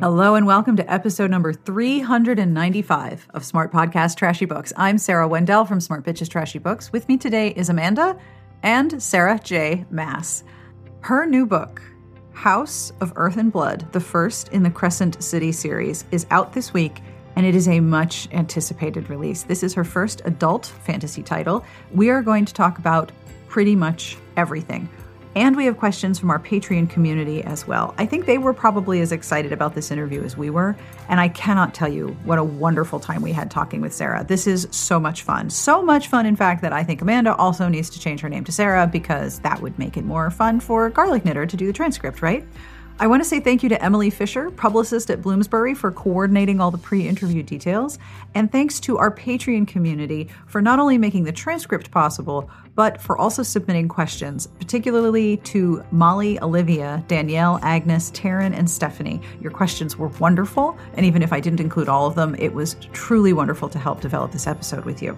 Hello and welcome to episode number 395 of Smart Podcast Trashy Books. I'm Sarah Wendell from Smart Bitches Trashy Books. With me today is Amanda and Sarah J. Maas. Her new book, House of Earth and Blood, the first in the Crescent City series, is out this week and it is a much anticipated release. This is her first adult fantasy title. We are going to talk about pretty much everything and we have questions from our Patreon community as well. I think they were probably as excited about this interview as we were. And I cannot tell you what a wonderful time we had talking with Sarah. This is so much fun. So much fun, in fact, that I think Amanda also needs to change her name to Sarah because that would make it more fun for Garlic Knitter to do the transcript, right? I want to say thank you to Emily Fisher, publicist at Bloomsbury, for coordinating all the pre interview details. And thanks to our Patreon community for not only making the transcript possible, but for also submitting questions, particularly to Molly, Olivia, Danielle, Agnes, Taryn, and Stephanie. Your questions were wonderful. And even if I didn't include all of them, it was truly wonderful to help develop this episode with you.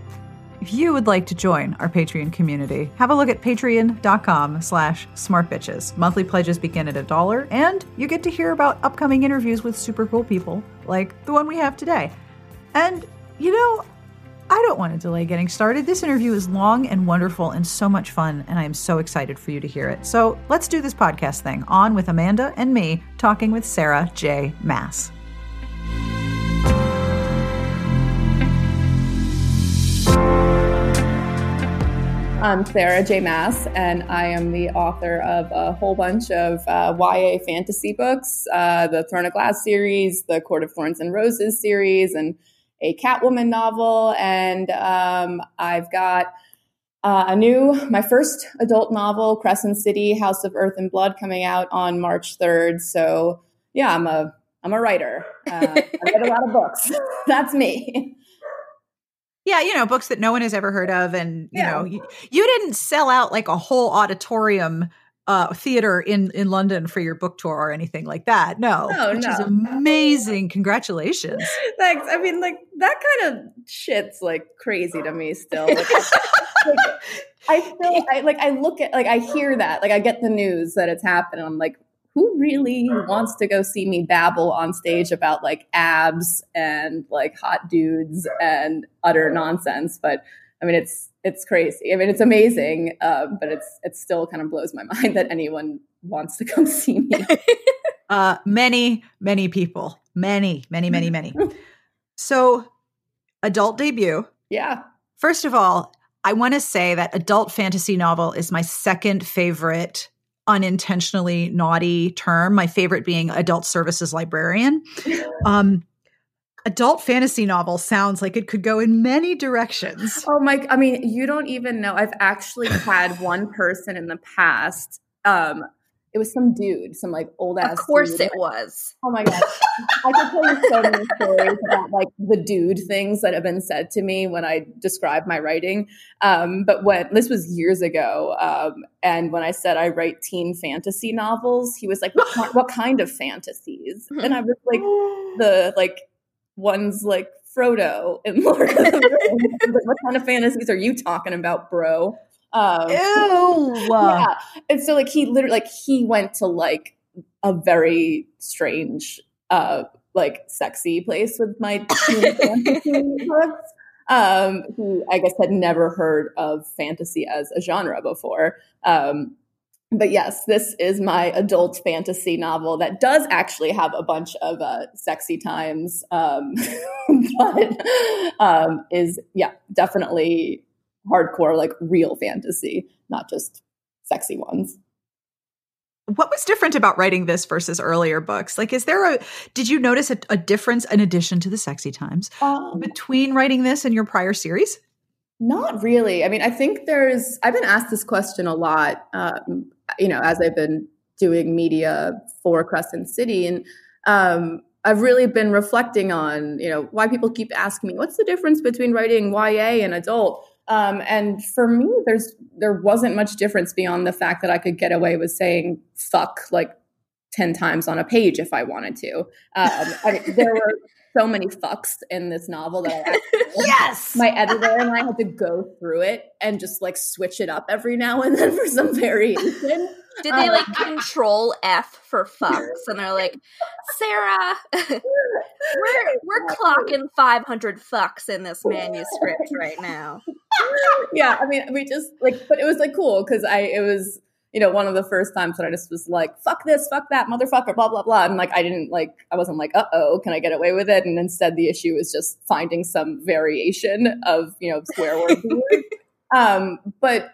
If you would like to join our Patreon community, have a look at patreon.com slash smartbitches. Monthly pledges begin at a dollar, and you get to hear about upcoming interviews with super cool people, like the one we have today. And, you know, I don't want to delay getting started. This interview is long and wonderful and so much fun, and I am so excited for you to hear it. So let's do this podcast thing on with Amanda and me talking with Sarah J. Maas. I'm Sarah J. Maas, and I am the author of a whole bunch of uh, YA fantasy books uh, the Throne of Glass series, the Court of Thorns and Roses series, and a Catwoman novel. And um, I've got uh, a new, my first adult novel, Crescent City House of Earth and Blood, coming out on March 3rd. So, yeah, I'm a I'm a writer. Uh, I read a lot of books. That's me. Yeah, you know, books that no one has ever heard of. And, you yeah. know, you, you, didn't sell out like a whole auditorium uh, theater in, in London for your book tour or anything like that. No, no which no. is amazing. Congratulations. Thanks. I mean, like that kind of shit's like crazy to me still. Like, like, I feel I like I look at like I hear that like I get the news that it's happening. I'm like, who really wants to go see me babble on stage about like abs and like hot dudes and utter nonsense? But I mean, it's it's crazy. I mean, it's amazing, uh, but it's it still kind of blows my mind that anyone wants to come see me. uh, many, many people, many, many, many, many. so, adult debut. Yeah. First of all, I want to say that adult fantasy novel is my second favorite unintentionally naughty term, my favorite being adult services librarian. Um, adult fantasy novel sounds like it could go in many directions. Oh Mike, I mean, you don't even know. I've actually had one person in the past um, it was some dude, some like old ass. Of course, dude. it was. Oh my god, I could tell you so many stories about like the dude things that have been said to me when I describe my writing. Um, but when this was years ago, um, and when I said I write teen fantasy novels, he was like, "What, what kind of fantasies?" And I was like, "The like ones like Frodo and Lord of the Rings. what kind of fantasies are you talking about, bro?" Um, Ew. Yeah. And so like he literally like he went to like a very strange uh like sexy place with my books. Um, who I guess had never heard of fantasy as a genre before. Um, but yes, this is my adult fantasy novel that does actually have a bunch of uh, sexy times, um, but um, is yeah definitely hardcore, like real fantasy, not just sexy ones. What was different about writing this versus earlier books? Like, is there a, did you notice a, a difference in addition to the sexy times um, between writing this and your prior series? Not really. I mean, I think there's, I've been asked this question a lot, um, you know, as I've been doing media for Crescent City. And um, I've really been reflecting on, you know, why people keep asking me, what's the difference between writing YA and adult? Um, and for me, there's there wasn't much difference beyond the fact that I could get away with saying "fuck" like ten times on a page if I wanted to. Um, I there were so many fucks in this novel that I yes, my editor and I had to go through it and just like switch it up every now and then for some variation. Did they like um, control F for fucks and they're like Sarah, we're we're clocking 500 fucks in this manuscript right now. yeah, I mean, we just like, but it was like cool because I it was you know, one of the first times that I just was like, fuck this, fuck that, motherfucker, blah, blah, blah. And like, I didn't like, I wasn't like, uh oh, can I get away with it? And instead, the issue is just finding some variation of, you know, swear words. um, but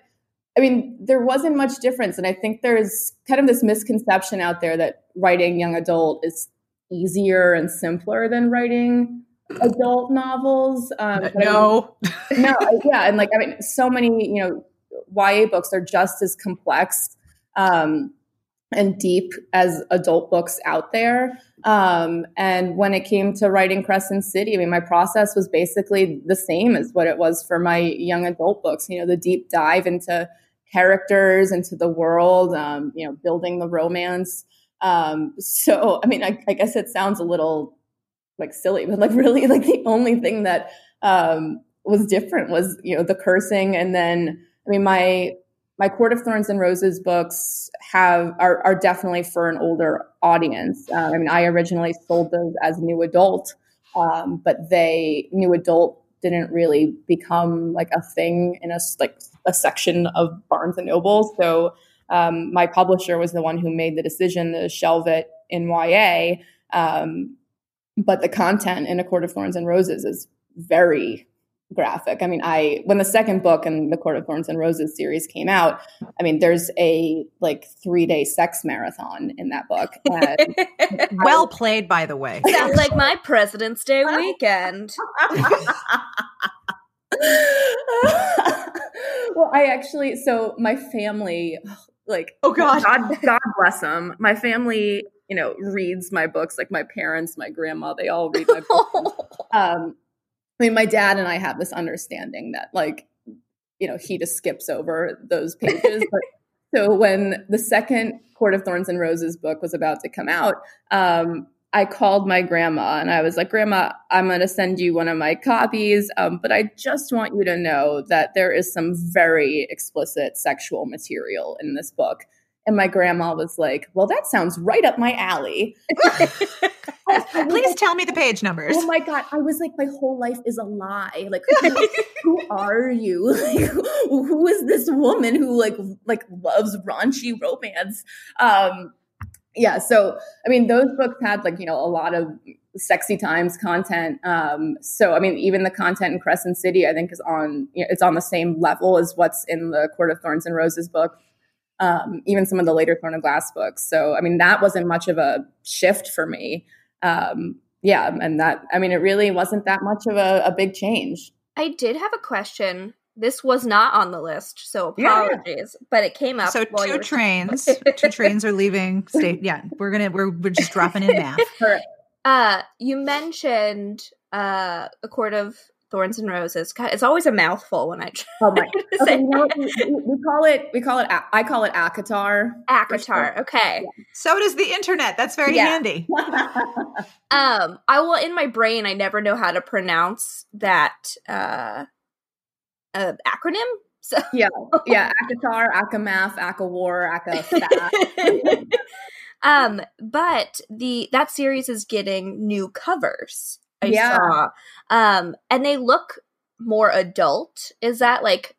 I mean, there wasn't much difference. And I think there's kind of this misconception out there that writing young adult is easier and simpler than writing adult novels. Um, no. I mean, no, yeah. And like, I mean, so many, you know, YA books are just as complex um, and deep as adult books out there. Um, and when it came to writing Crescent City, I mean, my process was basically the same as what it was for my young adult books. You know, the deep dive into characters, into the world, um, you know, building the romance. Um, so, I mean, I, I, guess it sounds a little like silly, but like really, like the only thing that um, was different was you know the cursing and then I mean, my my Court of Thorns and Roses books have are, are definitely for an older audience. Uh, I mean, I originally sold those as new adult, um, but they new adult didn't really become like a thing in a like a section of Barnes and Noble. So um, my publisher was the one who made the decision to shelve it in YA. Um, but the content in A Court of Thorns and Roses is very graphic. I mean, I when the second book in the Court of Thorns and Roses series came out, I mean, there's a like three day sex marathon in that book. well played, by the way. Sounds like my President's Day weekend. well, I actually so my family like oh god god, god bless them my family you know reads my books like my parents my grandma they all read my books um I mean, my dad and I have this understanding that, like, you know, he just skips over those pages. but so when the second Court of Thorns and Roses book was about to come out, um, I called my grandma and I was like, Grandma, I'm going to send you one of my copies, um, but I just want you to know that there is some very explicit sexual material in this book. And my grandma was like, Well, that sounds right up my alley. Please tell me the page numbers. Oh my God. I was like, My whole life is a lie. Like, who, who are you? Like, who is this woman who like like loves raunchy romance? Um, yeah, so I mean, those books had like, you know, a lot of sexy times content. Um, so I mean, even the content in Crescent City, I think, is on you know, it's on the same level as what's in the Court of Thorns and Roses book um, even some of the later Throne of Glass books. So, I mean, that wasn't much of a shift for me. Um, yeah, and that, I mean, it really wasn't that much of a, a big change. I did have a question. This was not on the list, so apologies, yeah. but it came up. So two trains, two trains are leaving state. Yeah, we're gonna we're we're just dropping in math. Uh, you mentioned uh, a court of thorns and roses. It's always a mouthful when I try oh my. to okay, you know, we, we, call it. We call it. I call it ACOTAR. ACOTAR. Okay. Yeah. So does the internet. That's very yeah. handy. um, I will. In my brain, I never know how to pronounce that uh, uh acronym. So yeah, yeah, ACOTAR, ACOMAF, ACOWAR, ACOSTAT. um, but the that series is getting new covers. I yeah. saw. Um, and they look more adult. Is that like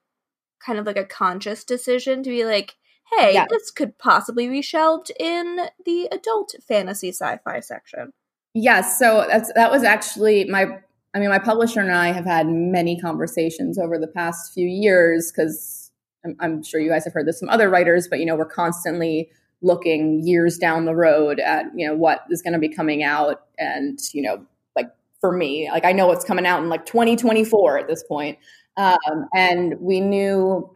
kind of like a conscious decision to be like, hey, yeah. this could possibly be shelved in the adult fantasy sci-fi section? Yes. So that's that was actually my I mean, my publisher and I have had many conversations over the past few years because I'm, I'm, sure you guys have heard this from other writers, but you know, we're constantly looking years down the road at you know what is going to be coming out, and you know, for me. Like I know what's coming out in like 2024 at this point. Um, and we knew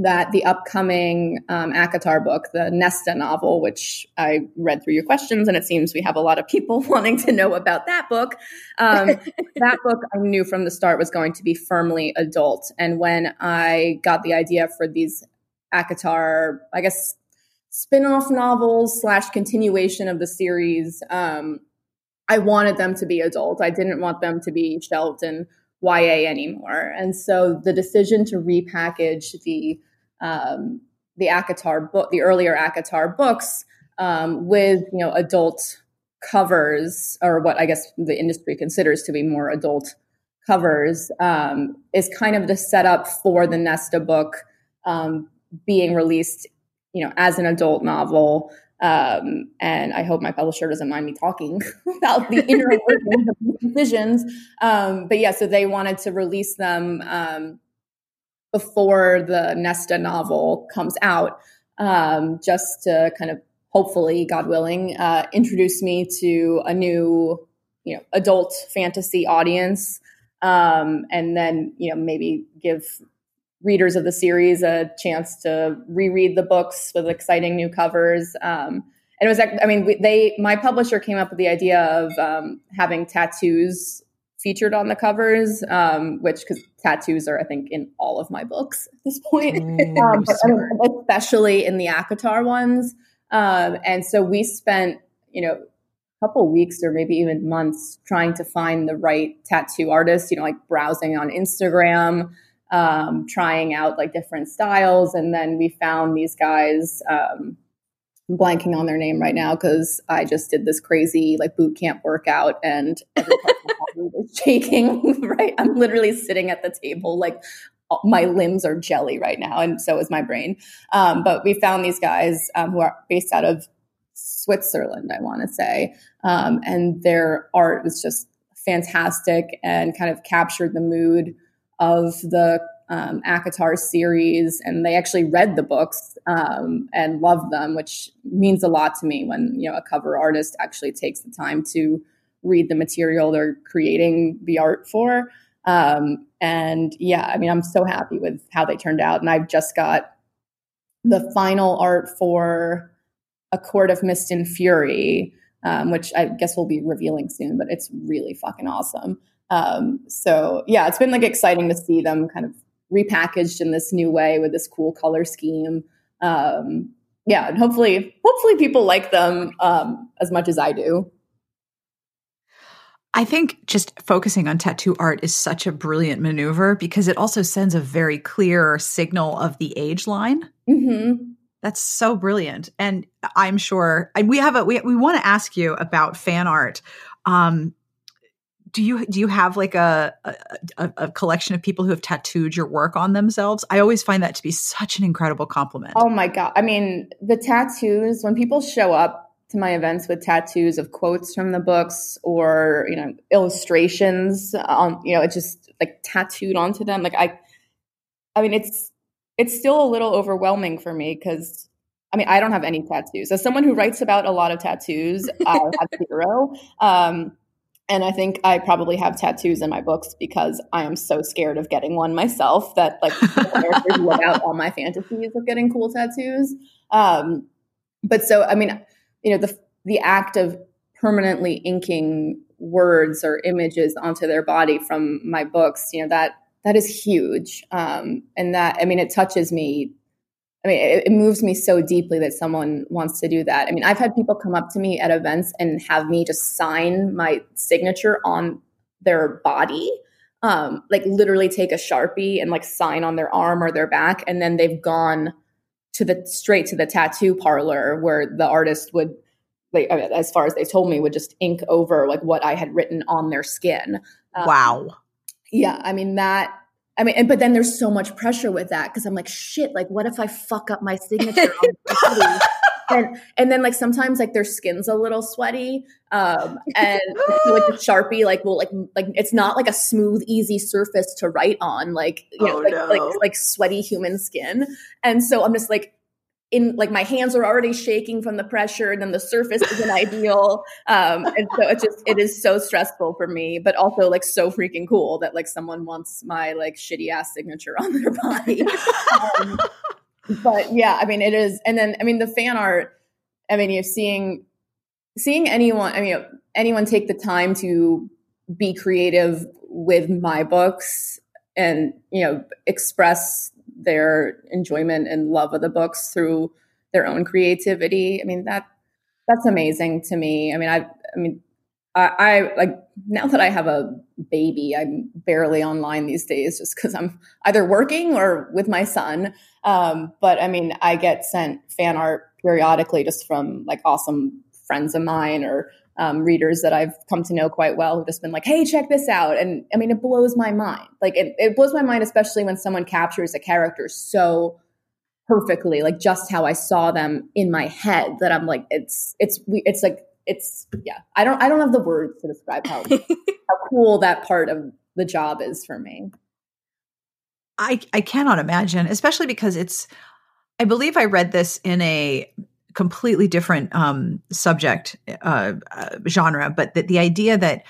that the upcoming um, ACOTAR book, the Nesta novel, which I read through your questions, and it seems we have a lot of people wanting to know about that book. Um, that book I knew from the start was going to be firmly adult. And when I got the idea for these ACOTAR, I guess, spin off novels slash continuation of the series, um, I wanted them to be adult. I didn't want them to be shelved in YA anymore. And so the decision to repackage the um, the ACOTAR book, the earlier ACOTAR books, um, with you know adult covers, or what I guess the industry considers to be more adult covers, um, is kind of the setup for the Nesta book um, being released, you know, as an adult novel. Um, and I hope my publisher doesn't mind me talking about the inner workings of decisions. Um, but yeah, so they wanted to release them um, before the Nesta novel comes out, um, just to kind of hopefully, God willing, uh, introduce me to a new, you know, adult fantasy audience, um, and then you know maybe give readers of the series a chance to reread the books with exciting new covers. Um, and it was, I mean, they, my publisher came up with the idea of um, having tattoos featured on the covers, um, which because tattoos are, I think, in all of my books at this point, um, but, especially in the ACOTAR ones. Um, and so we spent, you know, a couple weeks or maybe even months trying to find the right tattoo artist. You know, like browsing on Instagram um, trying out like different styles. And then we found these guys, um, I'm blanking on their name right now because I just did this crazy like boot camp workout and every shaking, right? I'm literally sitting at the table like my limbs are jelly right now, and so is my brain. Um, but we found these guys um, who are based out of Switzerland, I want to say, um, and their art was just fantastic and kind of captured the mood of the um, series, and they actually read the books um, and loved them, which means a lot to me when you know a cover artist actually takes the time to read the material they're creating the art for. Um, and yeah, I mean, I'm so happy with how they turned out, and I've just got the final art for A Court of Mist and Fury, um, which I guess we'll be revealing soon, but it's really fucking awesome. Um, so yeah, it's been like exciting to see them kind of repackaged in this new way with this cool color scheme. Um, yeah, and hopefully, hopefully people like them um, as much as I do. I think just focusing on tattoo art is such a brilliant maneuver because it also sends a very clear signal of the age line. Mm-hmm. That's so brilliant, and I'm sure we have a we we want to ask you about fan art. Um, do you do you have like a, a, a collection of people who have tattooed your work on themselves? I always find that to be such an incredible compliment. Oh my god! I mean, the tattoos when people show up to my events with tattoos of quotes from the books or you know illustrations on you know it just like tattooed onto them. Like I, I mean, it's it's still a little overwhelming for me because I mean, I don't have any tattoos. As someone who writes about a lot of tattoos, I have zero. Um, and I think I probably have tattoos in my books because I am so scared of getting one myself that like characters live out all my fantasies of getting cool tattoos. Um, but so I mean, you know, the the act of permanently inking words or images onto their body from my books, you know, that that is huge. Um, and that I mean, it touches me I mean, it, it, moves me so deeply that someone wants to do that. I mean, I've had people come up to me at events and have me just sign my signature on their body, um, like literally take a sharpie and like sign on their arm or their back, and then they've gone to the straight to the tattoo parlor where the artist would like as far as they told me would just ink over like what i had written on their skin um, wow yeah i mean that I mean, and, but then there's so much pressure with that because I'm like, shit, like, what if I fuck up my signature? and and then like sometimes like their skin's a little sweaty, um, and so, like the sharpie like will like like it's not like a smooth, easy surface to write on, like you know, oh, like, no. like like sweaty human skin, and so I'm just like in like my hands are already shaking from the pressure and then the surface isn't ideal um and so it just it is so stressful for me but also like so freaking cool that like someone wants my like shitty ass signature on their body. Um, but yeah i mean it is and then i mean the fan art i mean you're seeing seeing anyone i mean anyone take the time to be creative with my books and you know express their enjoyment and love of the books through their own creativity. I mean that that's amazing to me. I mean I I mean I, I like now that I have a baby, I'm barely online these days just because I'm either working or with my son. Um, but I mean, I get sent fan art periodically just from like awesome friends of mine or um, readers that I've come to know quite well who've just been like, "Hey, check this out!" And I mean, it blows my mind. Like it, it blows my mind, especially when someone captures a character so perfectly, like just how I saw them in my head. That I'm like, it's it's it's like it's yeah. I don't I don't have the words to describe how how cool that part of the job is for me. I I cannot imagine, especially because it's. I believe I read this in a completely different um, subject uh, uh, genre, but that the idea that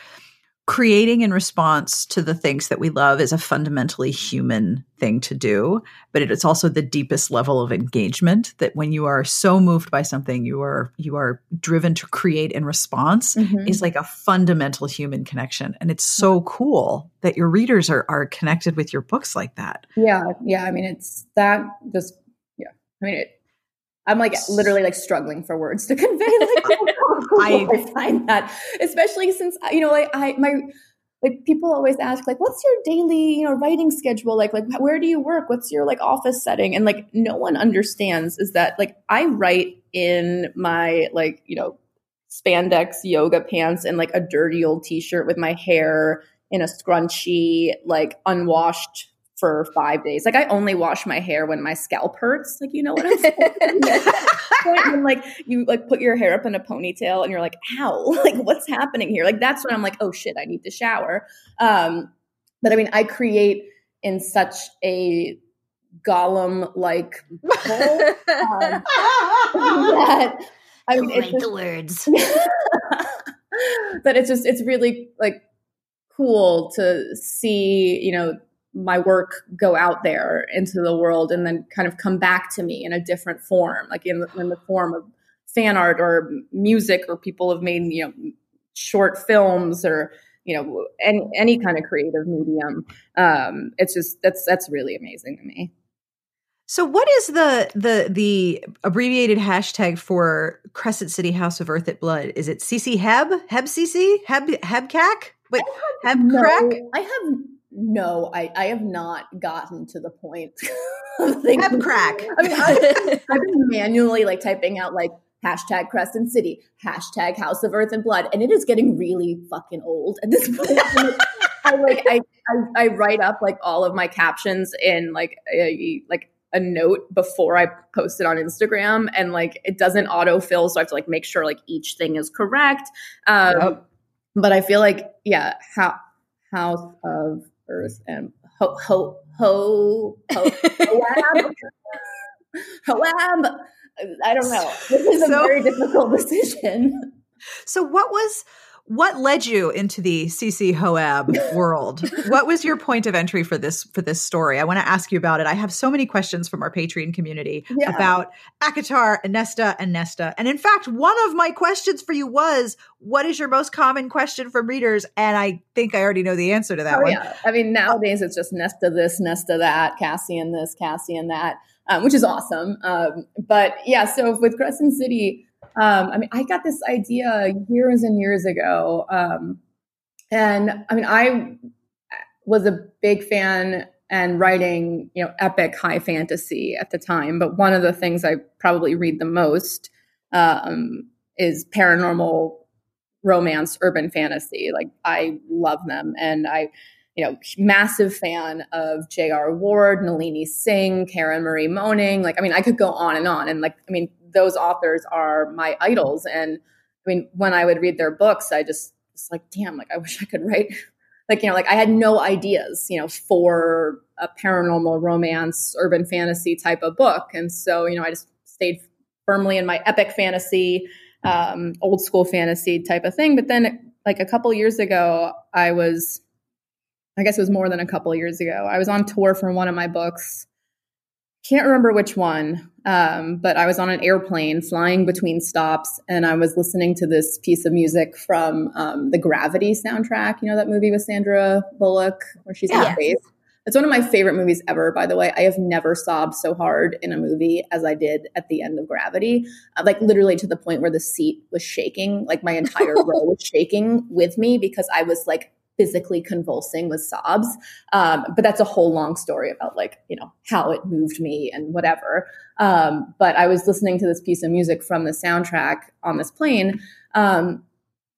creating in response to the things that we love is a fundamentally human thing to do but it's also the deepest level of engagement that when you are so moved by something you are you are driven to create in response mm-hmm. is like a fundamental human connection. And it's so cool that your readers are are connected with your books like that. Yeah yeah i mean it's that just yeah i mean it I'm like literally like struggling for words to convey like I, I find that, especially since uh, you know like I my like people always ask like what's your daily you know writing schedule like? Like where do you work? What's your like office setting? And like no one understands is that like I write in my like you know spandex yoga pants and like a dirty old t-shirt with my hair in a scrunchie like unwashed for five days. Like I only wash my hair when my scalp hurts. Like you know what I'm saying? when like you like put your hair up in a ponytail and you're like, ow, like what's happening here? Like that's when I'm like, oh shit, I need to shower. Um, but I mean, I create in such a golem like um, that I mean, just, the words. that it's just it's really like cool to see, you know, my work go out there into the world and then kind of come back to me in a different form, like in the, in the form of fan art or music, or people have made you know short films or you know any any kind of creative medium. Um, it's just that's that's really amazing to me. So, what is the the the abbreviated hashtag for Crescent City House of Earth at Blood? Is it CC Heb Heb CC Heb Hebcac? Wait, Heb no, Crack? I have no, I, I have not gotten to the point of thinking. crack. I mean, I, I've been manually like typing out like hashtag Crescent City, hashtag House of Earth and Blood, and it is getting really fucking old at this point. I like I, I, I write up like all of my captions in like a like a note before I post it on Instagram, and like it doesn't autofill, so I have to like make sure like each thing is correct. Um, yep. But I feel like yeah, how House of Earth and ho ho ho ho hoab. I don't know. This is so, a very difficult decision. So what was what led you into the CC Hoab world? what was your point of entry for this for this story? I want to ask you about it. I have so many questions from our Patreon community yeah. about ACOTAR, Anesta, and Nesta. And in fact, one of my questions for you was, what is your most common question from readers? And I think I already know the answer to that oh, one. Yeah. I mean, nowadays it's just Nesta this, Nesta that, Cassian this, Cassian that, um, which is awesome. Um, but yeah, so with Crescent City, um, I mean, I got this idea years and years ago. Um, and I mean, I was a big fan and writing, you know, epic high fantasy at the time. But one of the things I probably read the most um, is paranormal romance, urban fantasy. Like I love them, and I, you know, massive fan of J.R. Ward, Nalini Singh, Karen Marie Moning. Like, I mean, I could go on and on. And like, I mean, those authors are my idols. And I mean, when I would read their books, I just was like, damn, like I wish I could write like, you know, like I had no ideas, you know, for a paranormal romance, urban fantasy type of book. And so, you know, I just stayed firmly in my epic fantasy, um, old school fantasy type of thing. But then like a couple years ago, I was, I guess it was more than a couple years ago. I was on tour for one of my books can't remember which one, um, but I was on an airplane flying between stops, and I was listening to this piece of music from um, the Gravity soundtrack. You know that movie with Sandra Bullock where she's yeah. in space. It's one of my favorite movies ever. By the way, I have never sobbed so hard in a movie as I did at the end of Gravity, uh, like literally to the point where the seat was shaking, like my entire row was shaking with me because I was like physically convulsing with sobs. Um, but that's a whole long story about like, you know, how it moved me and whatever. Um, but I was listening to this piece of music from the soundtrack on this plane. Um,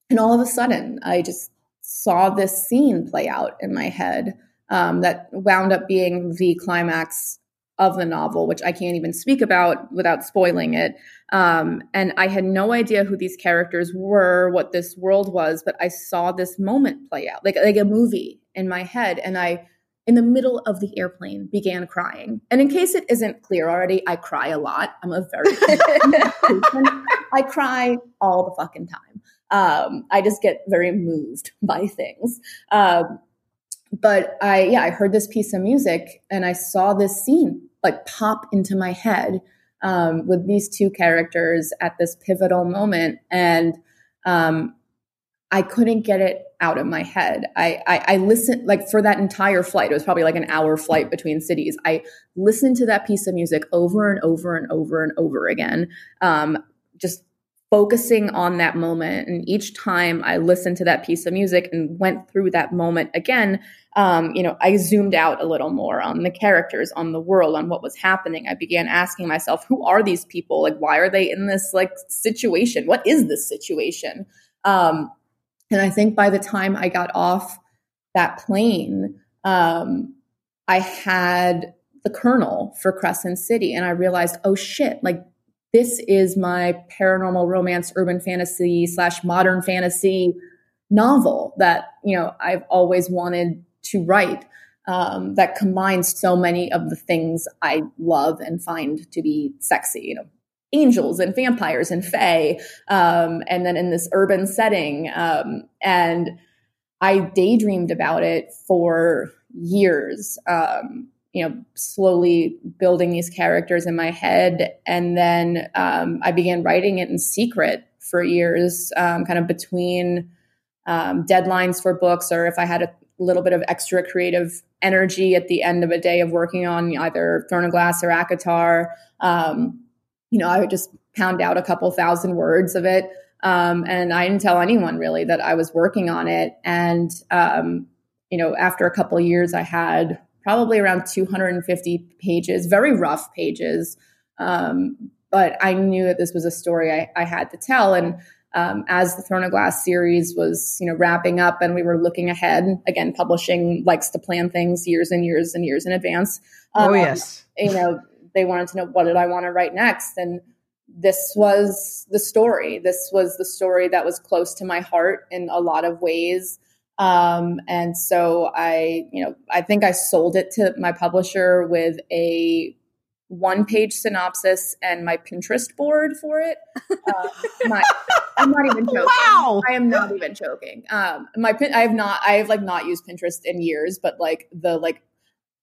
and all of a sudden, I just saw this scene play out in my head um, that wound up being the climax of the novel, which I can't even speak about without spoiling it. Um, and I had no idea who these characters were, what this world was, but I saw this moment play out, like like a movie in my head, and I. In the middle of the airplane, began crying. And in case it isn't clear already, I cry a lot. I'm a very I cry all the fucking time. Um, I just get very moved by things. Um, but I, yeah, I heard this piece of music and I saw this scene like pop into my head um, with these two characters at this pivotal moment, and um, I couldn't get it out of my head. I, I, I listened like for that entire flight. It was probably like an hour flight between cities. I listened to that piece of music over and over and over and over again. Um, just focusing on that moment. And each time I listened to that piece of music and went through that moment again, um, you know, I zoomed out a little more on the characters, on the world, on what was happening. I began asking myself, who are these people? Like, why are they in this like situation? What is this situation? Um, and I think by the time I got off that plane, um, I had the kernel for Crescent City, and I realized, oh shit, like this is my paranormal romance, urban fantasy slash modern fantasy novel that you know I've always wanted to write. Um, that combines so many of the things I love and find to be sexy. You know, angels and vampires and fae, um, and then in this urban setting. Um, and I daydreamed about it for years. Um, you know, slowly building these characters in my head. And then um, I began writing it in secret for years, um, kind of between um, deadlines for books or if I had a little bit of extra creative energy at the end of a day of working on either Throne of Glass or ACOTAR. Um, you know, I would just pound out a couple thousand words of it. Um, and I didn't tell anyone really that I was working on it. And, um, you know, after a couple years, I had probably around 250 pages, very rough pages. Um, but I knew that this was a story I, I had to tell. And um, as the Throne of Glass series was, you know, wrapping up and we were looking ahead, again, publishing likes to plan things years and years and years in advance. Oh, um, oh, yes. You know, they wanted to know what did I want to write next? And this was the story. This was the story that was close to my heart in a lot of ways. Um, and so I, you know, I think I sold it to my publisher with a one page synopsis and my Pinterest board for it. Uh, my, I'm not even joking. Wow. I am not even joking. Um, my I have not, I have like not used Pinterest in years, but like the like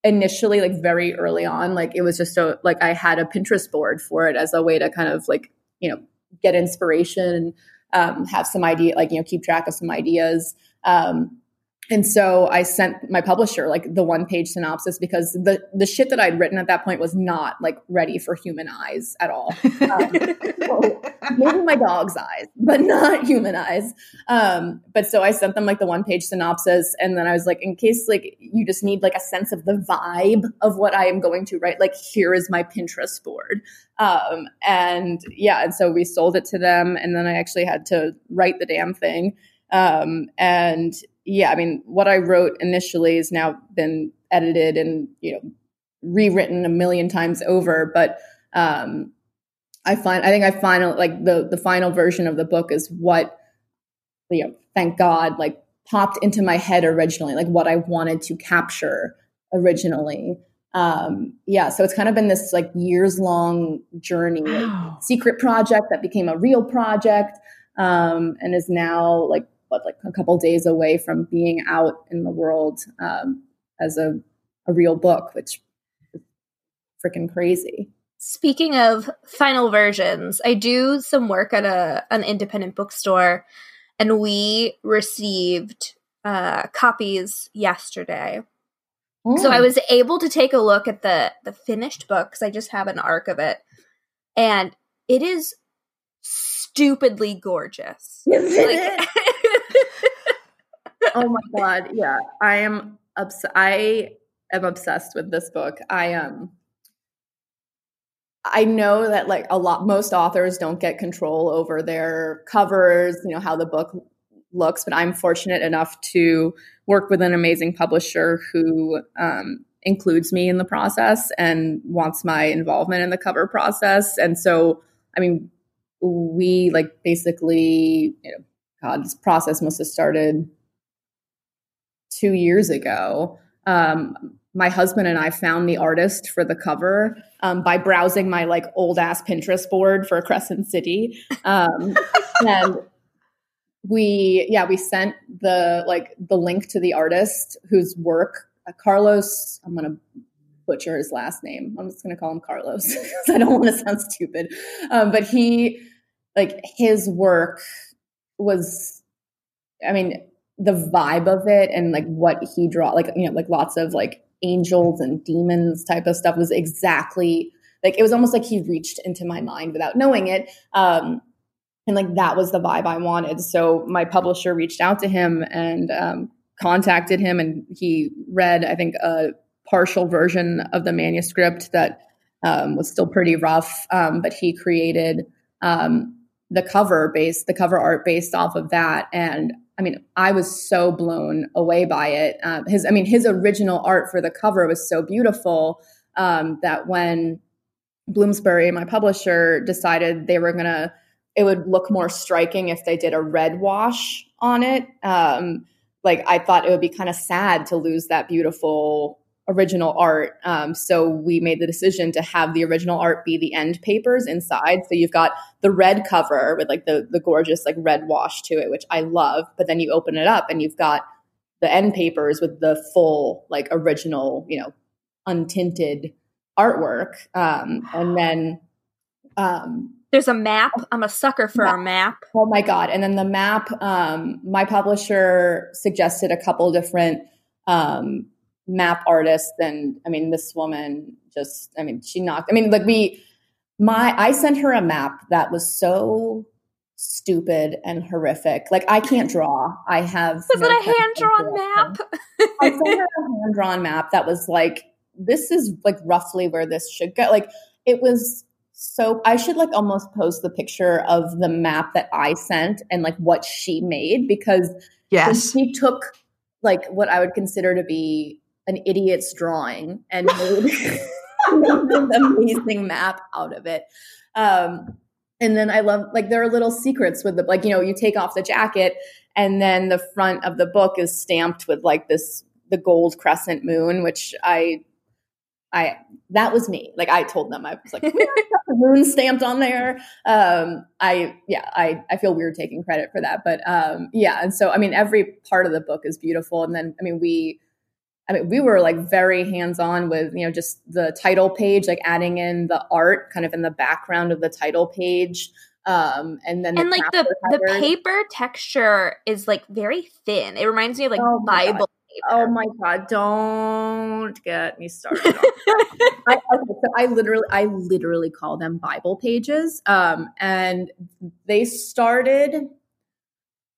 initially, like very early on, like it was just so like I had a Pinterest board for it as a way to kind of like, you know, get inspiration and um, have some idea, like, you know, keep track of some ideas. Um, and so I sent my publisher like the one page synopsis because the the shit that I'd written at that point was not like ready for human eyes at all. Um, well, maybe my dog's eyes, but not human eyes. Um, but so I sent them like the one page synopsis, and then I was like, in case like you just need like a sense of the vibe of what I am going to write, like here is my Pinterest board. Um, and yeah, and so we sold it to them, and then I actually had to write the damn thing. Um, and yeah, I mean, what I wrote initially has now been edited and you know rewritten a million times over. But um, I find I think I final like the the final version of the book is what you know. Thank God, like popped into my head originally, like what I wanted to capture originally. Um, yeah, so it's kind of been this like years long journey, wow. like, secret project that became a real project, um, and is now like what like a couple days away from being out in the world um, as a, a real book, which is freaking crazy. Speaking of final versions, I do some work at a an independent bookstore, and we received uh, copies yesterday. So I was able to take a look at the the finished book because I just have an arc of it, and it is stupidly gorgeous. like, oh my god, yeah. I am obs- I am obsessed with this book. I um I know that like a lot most authors don't get control over their covers, you know, how the book looks, but I'm fortunate enough to work with an amazing publisher who um, includes me in the process and wants my involvement in the cover process. And so, I mean, we like basically, you know, God, this process must have started two years ago. Um, my husband and I found the artist for the cover um, by browsing my like old ass Pinterest board for Crescent City. Um, and we, yeah, we sent the like the link to the artist whose work uh, Carlos. I'm gonna butcher his last name. I'm just gonna call him Carlos because I don't want to sound stupid. Um, but he, like, his work was, I mean, the vibe of it and like what he draw, like you know, like lots of like angels and demons type of stuff was exactly like it was almost like he reached into my mind without knowing it um and like that was the vibe i wanted. So my publisher reached out to him and um, contacted him and he read i think a partial version of the manuscript that um, was still pretty rough um, but he created um, the cover based the cover art based off of that. And I mean, I was so blown away by it. Um, his, I mean, his original art for the cover was so beautiful um, that when Bloomsbury, my publisher, decided they were gonna, it would look more striking if they did a red wash on it. Um, like I thought it would be kind of sad to lose that beautiful original art. Um, so we made the decision to have the original art be the end papers inside. So you've got the red cover with like the the gorgeous like red wash to it, which I love. But then you open it up and you've got the end papers with the full like original, you know, untinted artwork. Um, and then um, there's a map. I'm a sucker for a map. Oh my god! And then the map. Um, my publisher suggested a couple different um, map artist and i mean this woman just i mean she knocked i mean like we my i sent her a map that was so stupid and horrific. Like i can't draw. I have was no it a hand-drawn map? I sent her a hand-drawn map that was like this is like roughly where this should go. Like it was so i should like almost post the picture of the map that i sent and like what she made because yes. she took like what i would consider to be an idiot's drawing and made an amazing map out of it. Um, and then I love like there are little secrets with the like you know you take off the jacket and then the front of the book is stamped with like this the gold crescent moon, which I I that was me. Like I told them, I was like, the moon stamped on there. Um, I yeah, I I feel weird taking credit for that, but um, yeah. And so I mean, every part of the book is beautiful. And then I mean, we I mean, we were like very hands on with, you know, just the title page, like adding in the art kind of in the background of the title page. Um, and then and the like the the paper texture is like very thin. It reminds me of like oh Bible. Oh my god! Don't get me started. I, okay, so I literally, I literally call them Bible pages, um, and they started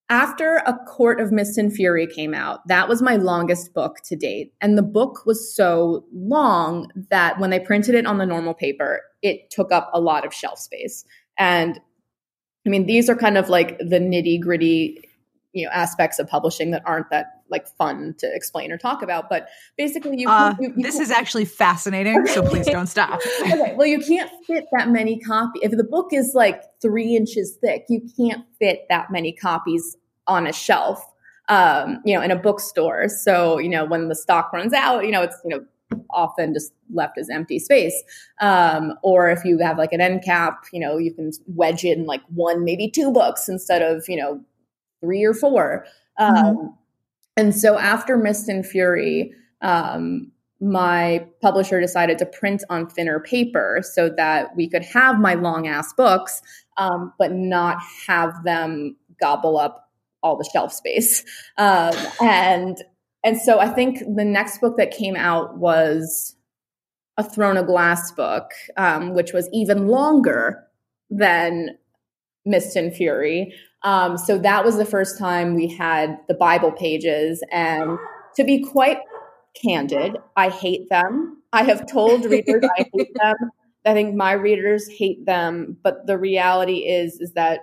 after A Court of Mist and Fury came out, that was my longest book to date. And the book was so long that when they printed it on the normal paper, it took up a lot of shelf space. And I mean, these are kind of like the nitty gritty, you know, aspects of publishing that aren't that like fun to explain or talk about. But basically, you, uh, you, you this is actually fascinating. So please don't stop. okay, well, you can't fit that many copies. If the book is like three inches thick, you can't fit that many copies on a shelf, um, you know, in a bookstore. So, you know, when the stock runs out, you know, it's, you know, often just left as empty space. Um, or if you have like an end cap, you know, you can wedge in like one, maybe two books instead of, you know, three or four. Um, mm-hmm. And so after Mist and Fury, um, my publisher decided to print on thinner paper so that we could have my long ass books, um, but not have them gobble up all the shelf space. Um, and and so I think the next book that came out was a Throne of Glass book, um, which was even longer than Mist and Fury. Um, so that was the first time we had the Bible pages. And to be quite candid, I hate them. I have told readers I hate them. I think my readers hate them, but the reality is is that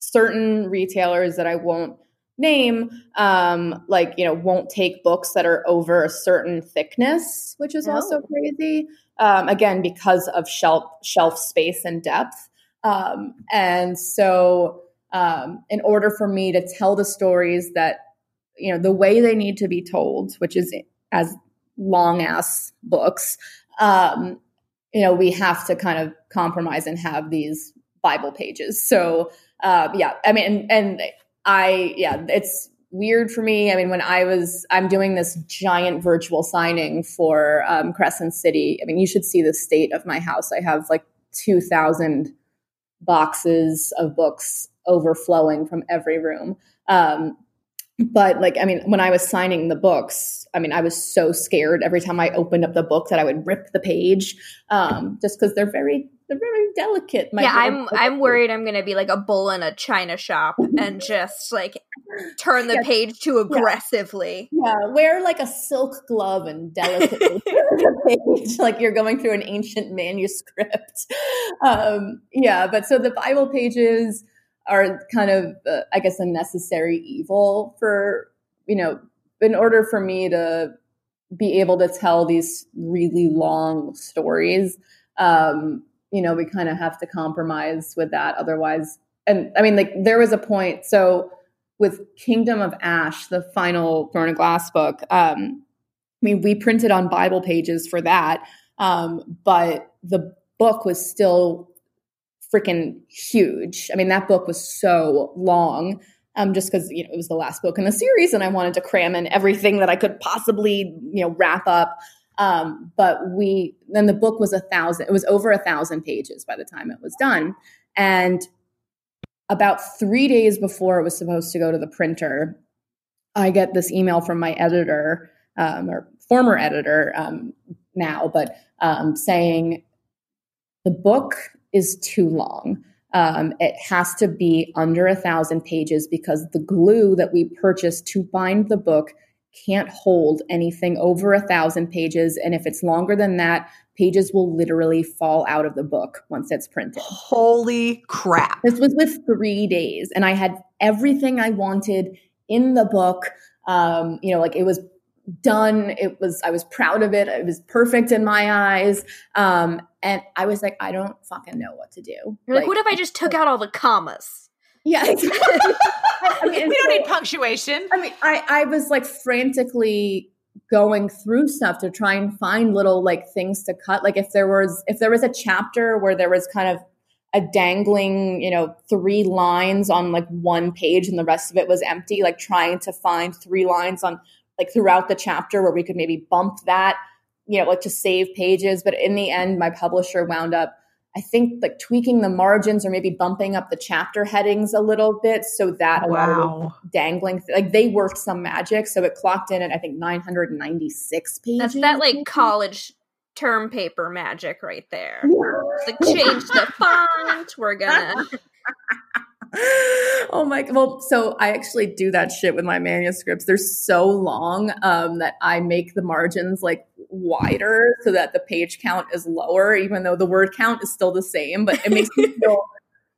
certain retailers that I won't name, um, like, you know, won't take books that are over a certain thickness, which is oh. also crazy. Um, again, because of shelf, shelf space and depth. Um, and so, um, in order for me to tell the stories that, you know, the way they need to be told, which is as long ass books, um, you know, we have to kind of compromise and have these Bible pages. So, uh, yeah, I mean, and, and I, yeah, it's weird for me. I mean, when I was, I'm doing this giant virtual signing for um, Crescent City. I mean, you should see the state of my house. I have like 2,000 boxes of books overflowing from every room. Um, but like, I mean, when I was signing the books, I mean, I was so scared every time I opened up the book that I would rip the page, um, just because they're very they're very delicate. yeah, I'm I'm worried I'm gonna be like a bull in a china shop and just like turn the yeah. page too aggressively. Yeah. yeah. wear like a silk glove and delicately the page, like you're going through an ancient manuscript. Um, yeah, but so the Bible pages are kind of, uh, I guess, a necessary evil for you know, in order for me to be able to tell these really long stories. Um, you know, we kind of have to compromise with that. Otherwise, and I mean, like there was a point. So with Kingdom of Ash, the final of Glass book, um, I mean, we printed on Bible pages for that, um, but the book was still freaking huge. I mean, that book was so long. Um, just because you know it was the last book in the series, and I wanted to cram in everything that I could possibly you know wrap up. Um, but we then the book was a thousand, it was over a thousand pages by the time it was done. And about three days before it was supposed to go to the printer, I get this email from my editor, um, or former editor um, now, but um, saying the book is too long. Um, it has to be under a thousand pages because the glue that we purchased to bind the book can't hold anything over a thousand pages. And if it's longer than that, pages will literally fall out of the book once it's printed. Holy crap. This was with three days, and I had everything I wanted in the book. Um, you know, like it was done. It was, I was proud of it. It was perfect in my eyes. Um, and I was like, I don't fucking know what to do. You're like, like what if I just took out all the commas? Yeah. I mean, we don't so, need punctuation. I mean, I, I was like frantically going through stuff to try and find little like things to cut. Like if there was if there was a chapter where there was kind of a dangling, you know, three lines on like one page and the rest of it was empty, like trying to find three lines on like throughout the chapter where we could maybe bump that, you know, like to save pages. But in the end, my publisher wound up I think like tweaking the margins or maybe bumping up the chapter headings a little bit so that wow. dangling like they worked some magic so it clocked in at I think 996 pages. That's that like college term paper magic right there. Yeah. Like change the font. We're gonna oh my god, well so i actually do that shit with my manuscripts. They're so long um, that i make the margins like wider so that the page count is lower even though the word count is still the same but it makes me feel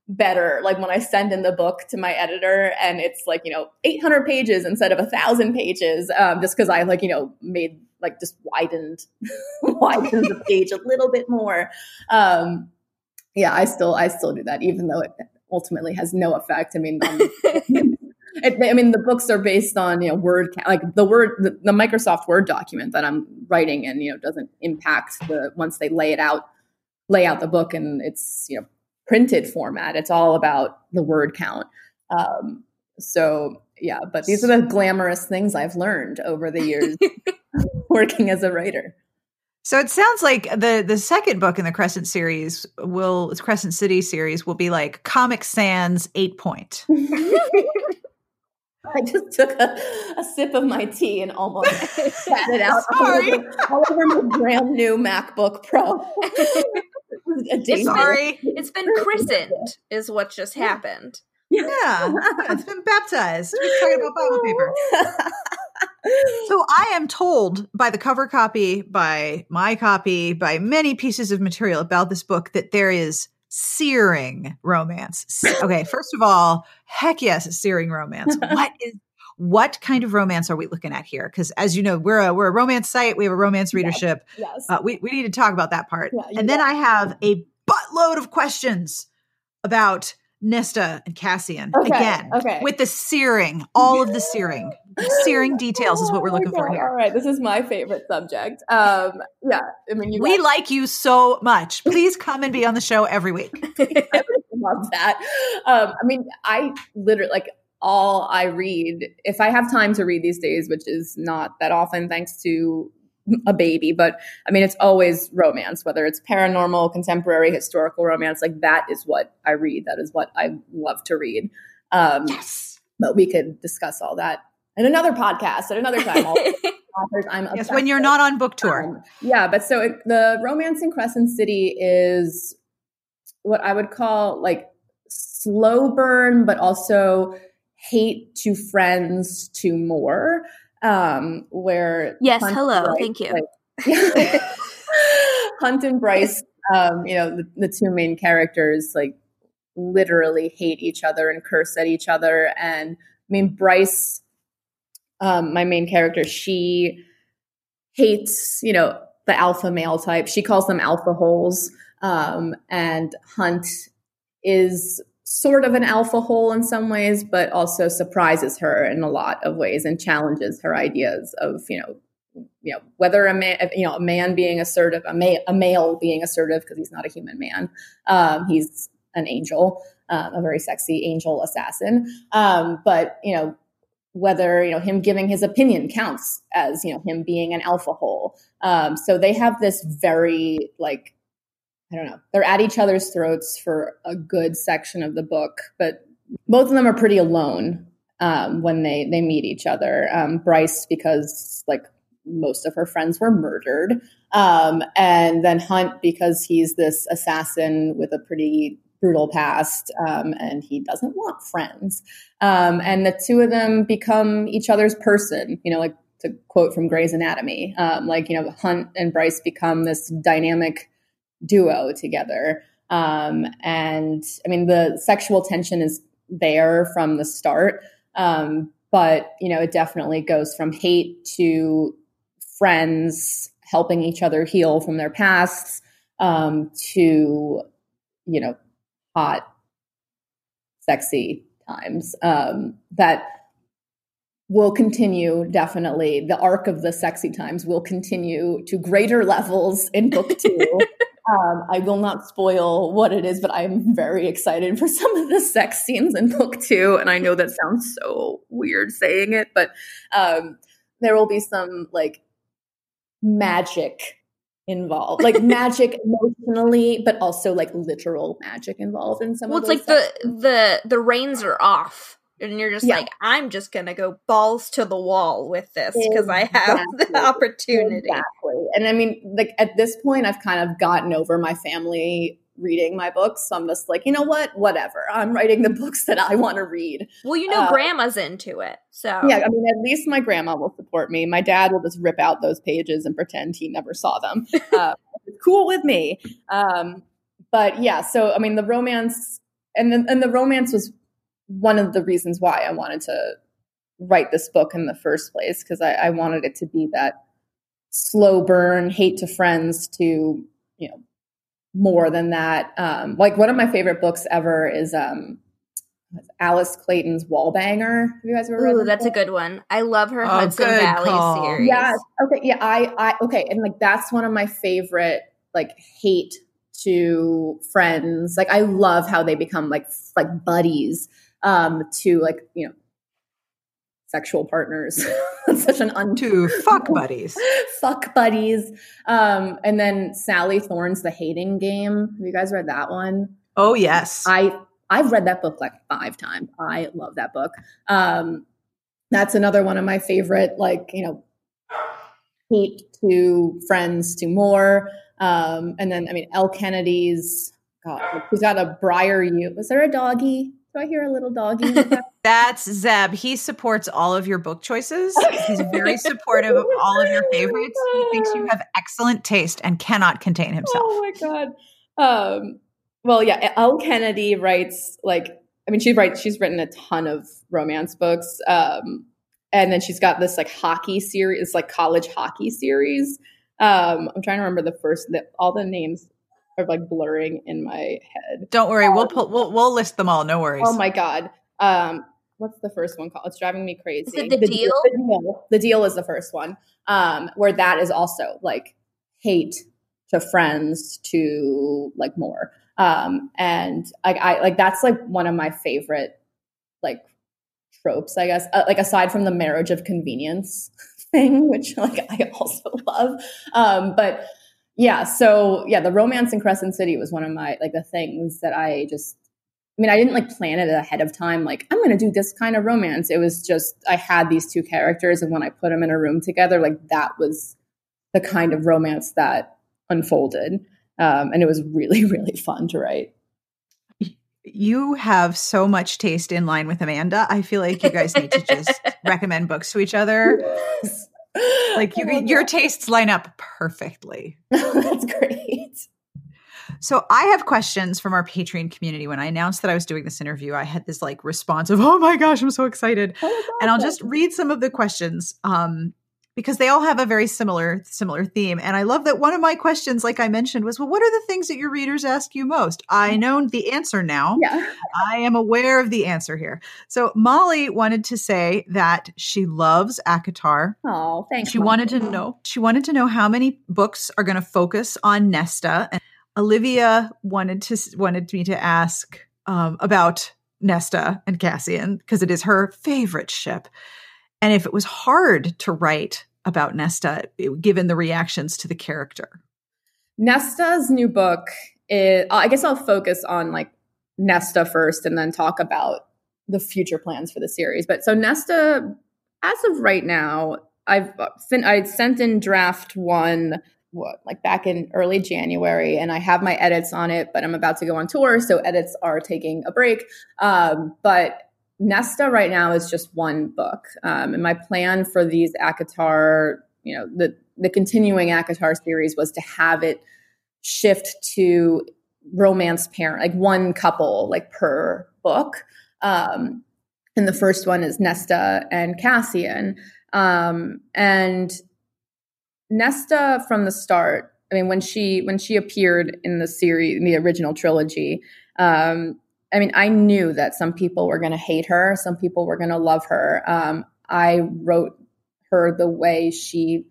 better. Like when i send in the book to my editor and it's like you know 800 pages instead of a thousand pages um, just because i like you know made like just widened widened the page a little bit more um, yeah i still i still do that even though it ultimately has no effect. I mean, um, it, I mean, the books are based on you know word like the word the, the, Microsoft Word document that I'm writing, and you know doesn't impact the once they lay it out, lay out the book, and it's you know printed format. It's all about the word count. Um, so yeah, but these are the glamorous things I've learned over the years working as a writer. So it sounds like the the second book in the Crescent series will Crescent City series will be like Comic Sans eight point. I just took a, a, sip of my tea and almost spat it out Sorry. all over, all over my brand new MacBook Pro. it's Sorry, it's been christened, is what just happened. Yeah, yeah it's been baptized. We're talking about Bible paper so I am told by the cover copy, by my copy, by many pieces of material about this book that there is searing romance. Okay, first of all, heck yes, searing romance. what is what kind of romance are we looking at here? Because as you know, we're a we're a romance site. We have a romance readership. Yes. yes. Uh, we we need to talk about that part. Yeah, and then I have a buttload of questions about Nesta and Cassian Okay, again. okay. With the searing, all of the searing. Searing details is what we're Oh looking for here. All right, this is my favorite subject. Um, yeah, I mean, you We guys like you so much. Please come and be on the show every week. I love that. Um, I mean, I literally like all I read. If I have time to read these days, which is not that often, thanks to a baby, but I mean, it's always romance, whether it's paranormal, contemporary, historical romance. Like that is what I read. That is what I love to read. Um, Yes. but we could discuss all that in another podcast at another time. Authors I'm Yes, when you're with. not on book tour. Um, yeah, but so it, the romance in Crescent City is what I would call like slow burn, but also hate to friends to more. Um, where Yes, Hunt hello, Bryce, thank you. like- Hunt and Bryce, um, you know, the, the two main characters, like literally hate each other and curse at each other. And I mean, Bryce, um, my main character, she hates, you know, the alpha male type. She calls them alpha holes. Um, and Hunt is sort of an alpha hole in some ways, but also surprises her in a lot of ways and challenges her ideas of, you know, you know whether a man, you know, a man being assertive, a, ma- a male being assertive because he's not a human man. Um, he's an angel, um, a very sexy angel assassin. Um, but you know, whether you know him giving his opinion counts as you know him being an alpha hole. Um, so they have this very like I don't know. They're at each other's throats for a good section of the book, but both of them are pretty alone um, when they they meet each other. Um, Bryce because like most of her friends were murdered, um, and then Hunt because he's this assassin with a pretty brutal past, um, and he doesn't want friends. Um, and the two of them become each other's person. You know, like to quote from Grey's Anatomy, um, like you know, Hunt and Bryce become this dynamic duo together. Um, and I mean, the sexual tension is there from the start, um, but you know, it definitely goes from hate to friends helping each other heal from their pasts um, to you know, hot, sexy times um, that will continue definitely. The arc of the sexy times will continue to greater levels in book two. Um, i will not spoil what it is but i'm very excited for some of the sex scenes in book two and i know that sounds so weird saying it but um, there will be some like magic involved like magic emotionally but also like literal magic involved in some well, of it's like sex the the the reins are off, and you're just Yeah. like, I'm just gonna go balls to the wall with this because I have the opportunity. Exactly. And I mean, like at this point, I've kind of gotten over my family reading my books. So I'm just like, you know what? Whatever. I'm writing the books that I want to read. Well, you know, Uh, grandma's into it, so Yeah, I mean, at least my grandma will support me. My dad will just rip out those pages and pretend he never saw them. Uh, cool with me. Um, but yeah, so I mean, the romance and the, and the romance was one of the reasons why I wanted to write this book in the first place because I, I wanted it to be that slow burn, hate to friends to you know more than that. Um, like one of my favorite books ever is um, Alice Clayton's Wallbanger. Have you guys ever read Ooh, this that's a good one. I love her Oh, Hudson Valley call. series. Yes. Okay. Yeah. I. I. Okay. And like that's one of my favorite like hate to friends. Like I love how they become like like buddies um to like you know sexual partners. That's such an un To fuck buddies. fuck buddies. Um and then Sally Thorne's The Hating Game. Have you guys read that one? Oh yes. I I've read that book like five times. I love that book. Um, that's another one of my favorite, like you know, hate to friends to more. Um, and then I mean, Elle Kennedy's. God, she's got a Briar U. Was there a doggy? Do I hear a little doggy? in the back? That's Zeb. He supports all of your book choices. He's very supportive of all of your favorites. He thinks you have excellent taste and cannot contain himself. Oh my god. Um, well, yeah, Elle Kennedy writes like I mean she writes she's written a ton of romance books. Um, and then she's got this like hockey series, like college hockey series. Um, I'm trying to remember the first, the, all the names are like blurring in my head. Don't worry, um, we'll pull, we'll we'll list them all. No worries. Oh my god. Um, what's the first one called? It's driving me crazy. Is it the, the deal? The deal. The deal is the first one. Um, where that is also like hate to friends to like more. Um, and I, I like that's like one of my favorite like tropes, I guess. Uh, like aside from the marriage of convenience thing, which like I also love. Um, but yeah, so yeah, the romance in Crescent City was one of my like the things that I just mean, I didn't like plan it ahead of time, like, I'm going to do this kind of romance. It was just, I had these two characters, and when I put them in a room together, like, that was the kind of romance that unfolded. Um, and it was really, really fun to write. You have so much taste in line with Amanda. I feel like you guys need to just recommend books to each other. Yes. Like you, your tastes line up perfectly. That's great. So I have questions from our Patreon community. When I announced that I was doing this interview, I had this like response of, "Oh my gosh, I'm so excited!" Oh and I'll just read some of the questions um, because they all have a very similar similar theme. And I love that one of my questions, like I mentioned, was, "Well, what are the things that your readers ask you most?" I mm. know the answer now. Yeah. I am aware of the answer here. So Molly wanted to say that she loves ACOTAR. Oh, thanks. She Molly. wanted to know. She wanted to know how many books are going to focus on Nesta. And Olivia wanted to wanted me to ask um, about Nesta and Cassian because it is her favorite ship, and if it was hard to write about Nesta given the reactions to the character. Nesta's new book is. I guess I'll focus on like Nesta first, and then talk about the future plans for the series. But so Nesta, as of right now, I've I sent in draft one what like back in early January, and I have my edits on it, but I'm about to go on tour, so edits are taking a break. Um, but Nesta right now is just one book, um, and my plan for these ACOTAR, you know, the the continuing ACOTAR series was to have it shift to romance parent, like one couple, like per book. Um, and the first one is Nesta and Cassian. Um, and Nesta from the start. I mean, when she when she appeared in the series, in the original trilogy, um, I mean, I knew that some people were going to hate her, some people were going to love her. Um, I wrote her the way she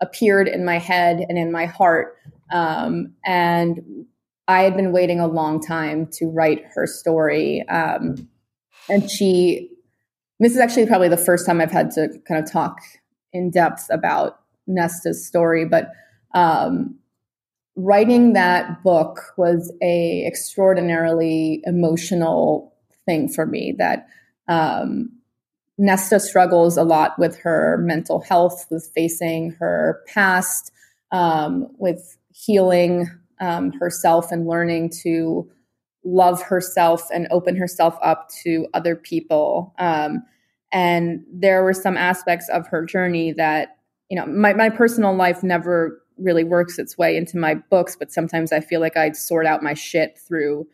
appeared in my head and in my heart, um, and I had been waiting a long time to write her story. Um, and she, this is actually probably the first time I've had to kind of talk in depth about Nesta's story, but um, writing that book was a extraordinarily emotional thing for me. That um, Nesta struggles a lot with her mental health, with facing her past, um, with healing um, herself and learning to love herself and open herself up to other people. Um, and there were some aspects of her journey that you know, my, my personal life never really works its way into my books, but sometimes I feel like I'd sort out my shit through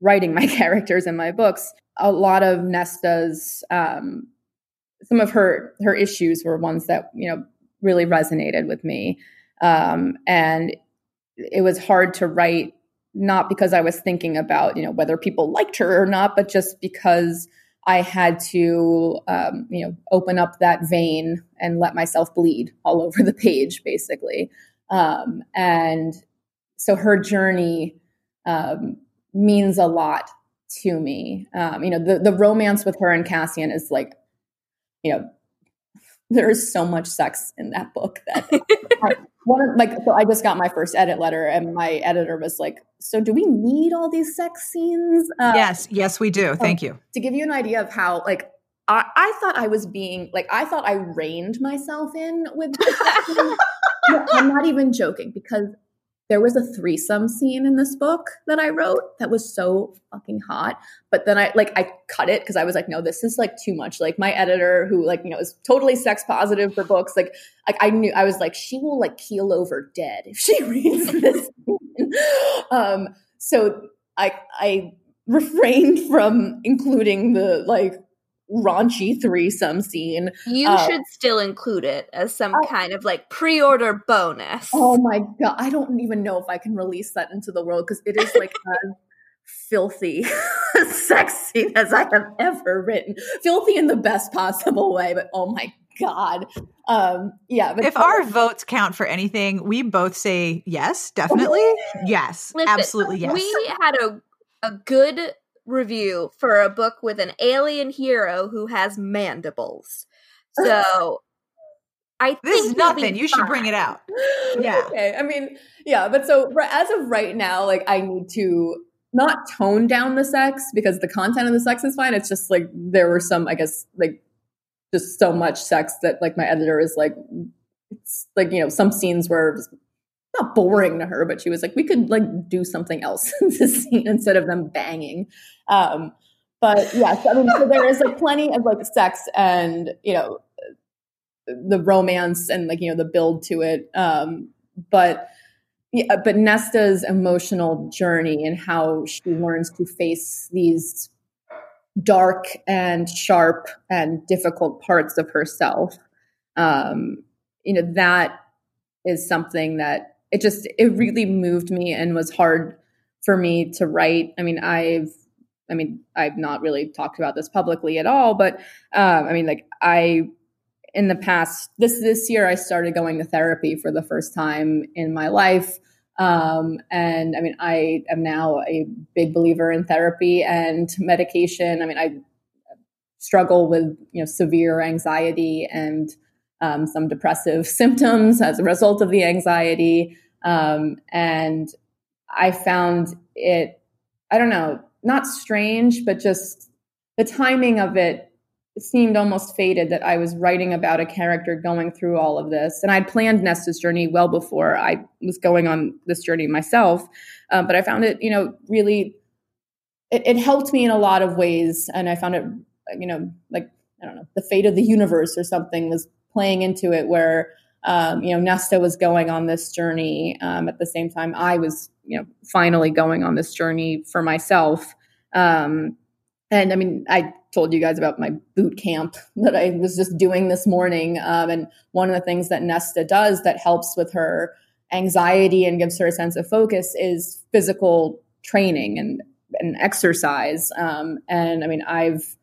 writing my characters in my books. A lot of Nesta's, um, some of her her issues were ones that you know really resonated with me, um, and it was hard to write. Not because I was thinking about you know whether people liked her or not, but just because I had to, um, you know, open up that vein and let myself bleed all over the page, basically. Um, and so her journey um, means a lot to me. Um, you know, the the romance with her and Cassian is like, you know, there is so much sex in that book that one of, like so I just got my first edit letter and my editor was like, "So do we need all these sex scenes?" Uh, yes, yes, we do. Thank you. To give you an idea of how like I, I thought I was being like I thought I reined myself in with. no, I'm not even joking because there was a threesome scene in this book that I wrote that was so fucking hot. But then I like I cut it because I was like, no, this is like too much. Like my editor, who like you know is totally sex positive for books, like like I knew I was like she will like keel over dead if she reads this. um, so I I refrained from including the like raunchy threesome scene. You uh, should still include it as some I, kind of like pre-order bonus. Oh my god, I don't even know if I can release that into the world because it is like as filthy sex scene as I have ever written. Filthy in the best possible way, but oh my god. Um yeah, but if our votes count for anything, we both say yes, definitely. yes. Listen, absolutely yes. We had a a good review for a book with an alien hero who has mandibles. So I think this is nothing. You should bring it out. Yeah. okay. I mean, yeah, but so as of right now, like I need to not tone down the sex because the content of the sex is fine. It's just like there were some, I guess, like just so much sex that like my editor is like, it's like you know some scenes were not boring to her, but she was like, we could like do something else in this scene instead of them banging. Um, but yes, I mean, so there is like plenty of like sex and you know the romance and like you know the build to it. Um, but yeah, but Nesta's emotional journey and how she learns to face these dark and sharp and difficult parts of herself. Um, you know that is something that it just it really moved me and was hard for me to write. I mean, I've I mean, I've not really talked about this publicly at all, but um, I mean, like I in the past this this year I started going to therapy for the first time in my life. Um, and I mean, I am now a big believer in therapy and medication. I mean, I struggle with you know severe anxiety and um, some depressive symptoms as a result of the anxiety. Um, and I found it, I don't know, not strange, but just the timing of it seemed almost fated that I was writing about a character going through all of this. And I'd planned Nesta's journey well before I was going on this journey myself. Um, but I found it, you know, really, it, it helped me in a lot of ways. And I found it, you know, like, I don't know, the fate of the universe or something was playing into it where um, you know Nesta was going on this journey um, at the same time I was you know finally going on this journey for myself. Um, and I mean, I told you guys about my boot camp that I was just doing this morning. Um, and one of the things that Nesta does that helps with her anxiety and gives her a sense of focus is physical training and, and exercise. Um, and I mean, I've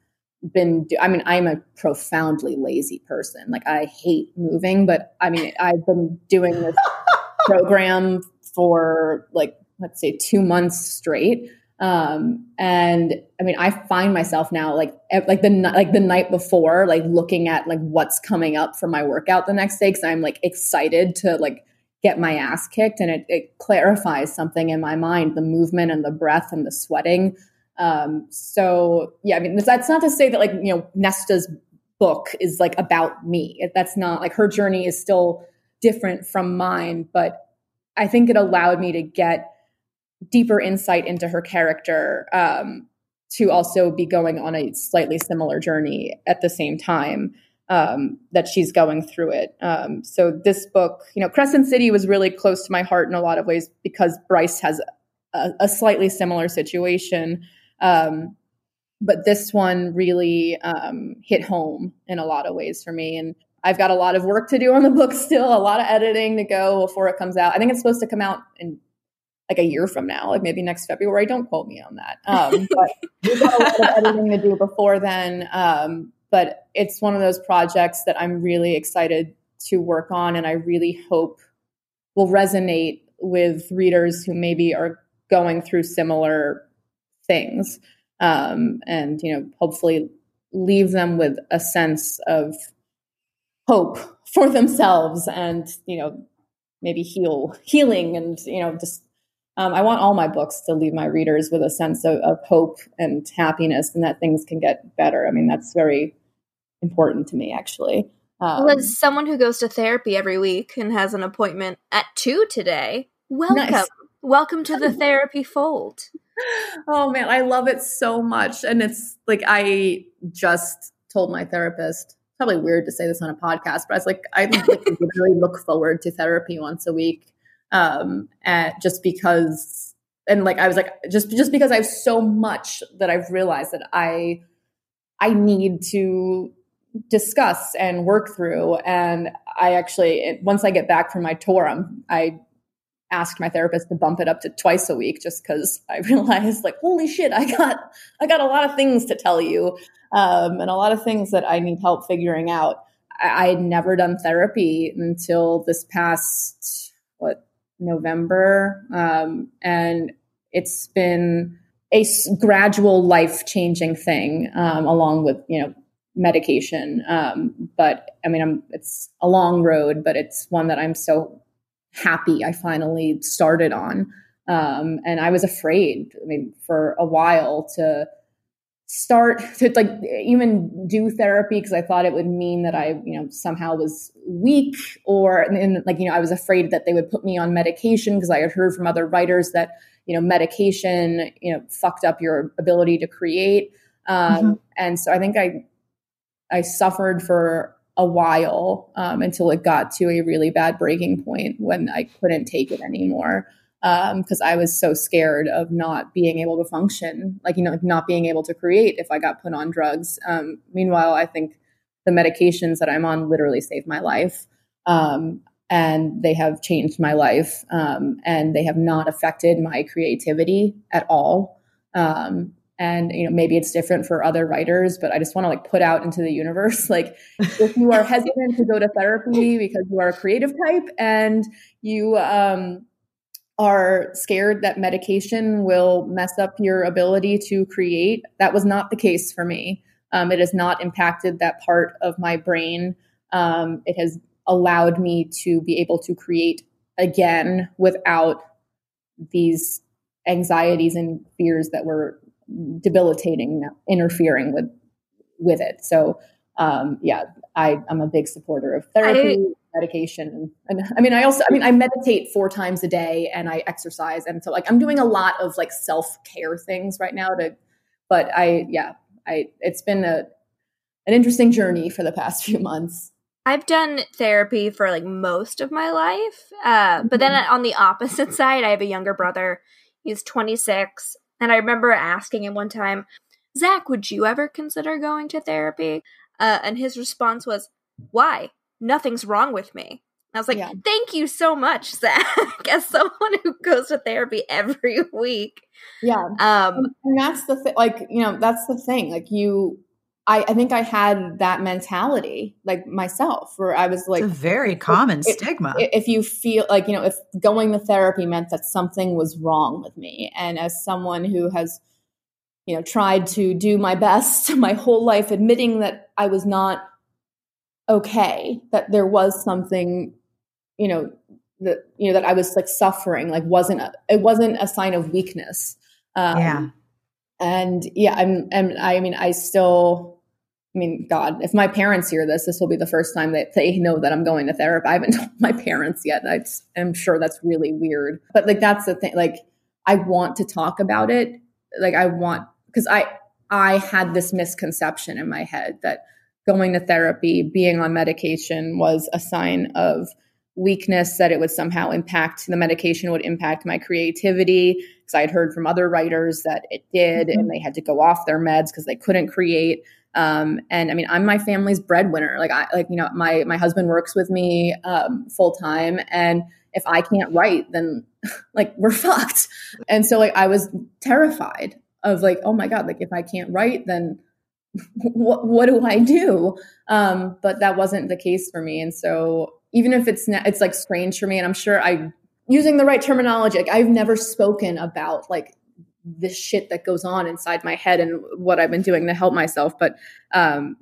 been do- i mean i'm a profoundly lazy person. Like i hate moving but i mean i've been doing this program for like let's say two months straight. Um and i mean i find myself now like like the like the night before like looking at like what's coming up for my workout the next day because i'm like excited to like get my ass kicked. And it, it clarifies something in my mind the movement and the breath and the sweating um, so yeah, I mean, that's not to say that like, you know, Nesta's book is like about me. That's not like her journey is still different from mine, but I think it allowed me to get deeper insight into her character um, to also be going on a slightly similar journey at the same time um, that she's going through it. Um, so this book, you know, Crescent City was really close to my heart in a lot of ways because Bryce has a, a slightly similar situation. Um, but this one really um, hit home in a lot of ways for me. And I've got a lot of work to do on the book still, a lot of editing to go before it comes out. I think it's supposed to come out in like a year from now, like maybe next February. Don't quote me on that. Um, but we've got a lot of editing to do before then. Um, but it's one of those projects that I'm really excited to work on, and I really hope will resonate with readers who maybe are going through similar things um, and you know hopefully leave them with a sense of hope for themselves and you know maybe heal healing and you know just um, i want all my books to leave my readers with a sense of, of hope and happiness and that things can get better. I mean that's very important to me actually. Um, well, as someone who goes to therapy every week and has an appointment at two today welcome. Nice. Welcome to the therapy fold oh man, I love it so much. And it's like I just told my therapist, probably weird to say this on a podcast, but I was like, I like, really look forward to therapy once a week. Um, and just because and like I was like, just just because I have so much that I've realized that I I need to discuss and work through. And I actually, once I get back from my tour, I'm, I asked my therapist to bump it up to twice a week just because I realized like, holy shit, I got, I got a lot of things to tell you. Um, and a lot of things that I need help figuring out. I, I had never done therapy until this past, what, November. Um, and it's been a gradual life changing thing, um, along with, you know, medication. Um, but I mean, I'm, it's a long road, but it's one that I'm so happy I finally started on. Um, and I was afraid, I mean, for a while to start to like even do therapy because I thought it would mean that I, you know, somehow was weak or, and, and like, you know, I was afraid that they would put me on medication because I had heard from other writers that, you know, medication, you know, fucked up your ability to create. Um, mm-hmm. And so I think I I suffered for a while um, until it got to a really bad breaking point when I couldn't take it anymore because um, I was so scared of not being able to function, like you know, not being able to create if I got put on drugs. Um, meanwhile, I think the medications that I'm on literally saved my life, um, and they have changed my life, um, and they have not affected my creativity at all. Um, and you know maybe it's different for other writers but i just want to like put out into the universe like if you are hesitant to go to therapy because you are a creative type and you um, are scared that medication will mess up your ability to create that was not the case for me. Um, it has not impacted that part of my brain. Um, it has allowed me to be able to create again without these anxieties and fears that were debilitating, interfering with with it. So um, yeah, I, I'm a big supporter of therapy, I, medication, and I mean, I also, I mean, I meditate four times a day and I exercise, and so like I'm doing a lot of like self care things right now. To, but I, yeah, I, it's been a an interesting journey for the past few months. I've done therapy for like most of my life, uh, but then mm-hmm. on the opposite side, I have a younger brother. He's 26, and I remember asking him one time, Zach, would you ever consider going to therapy? Uh, and his response was, Why? Nothing's wrong with me. I was like, yeah. Thank you so much, Zach, as someone who goes to therapy every week. Yeah. Um, and that's the thing, like, you know, that's the thing. Like, you, I, I think I had that mentality, like myself, where I was like, it's a very common if, stigma. If you feel like, you know, if going to therapy meant that something was wrong with me. And as someone who has, you know, tried to do my best my whole life, admitting that I was not okay, that there was something, you know, that, you know, that I was like suffering, like wasn't, a, it wasn't a sign of weakness. Um, yeah and yeah, I'm, and I mean, I still, I mean, God, if my parents hear this, this will be the first time that they know that I'm going to therapy. I haven't told my parents yet. I, I'm sure that's really weird, but like, that's the thing. Like, I want to talk about it. Like, I want, because I, I had this misconception in my head that going to therapy, being on medication was a sign of weakness that it would somehow impact the medication would impact my creativity because i had heard from other writers that it did mm-hmm. and they had to go off their meds because they couldn't create um, and i mean i'm my family's breadwinner. Like i like you know my my husband works with me um, full time and if i can't write then like we're fucked. And so like i was terrified of like oh my god like if i can't write then what, what do i do? Um, but that wasn't the case for me. And so even if it's it's like strange for me and i'm sure i using the right terminology like i've never spoken about like this shit that goes on inside my head and what i've been doing to help myself but um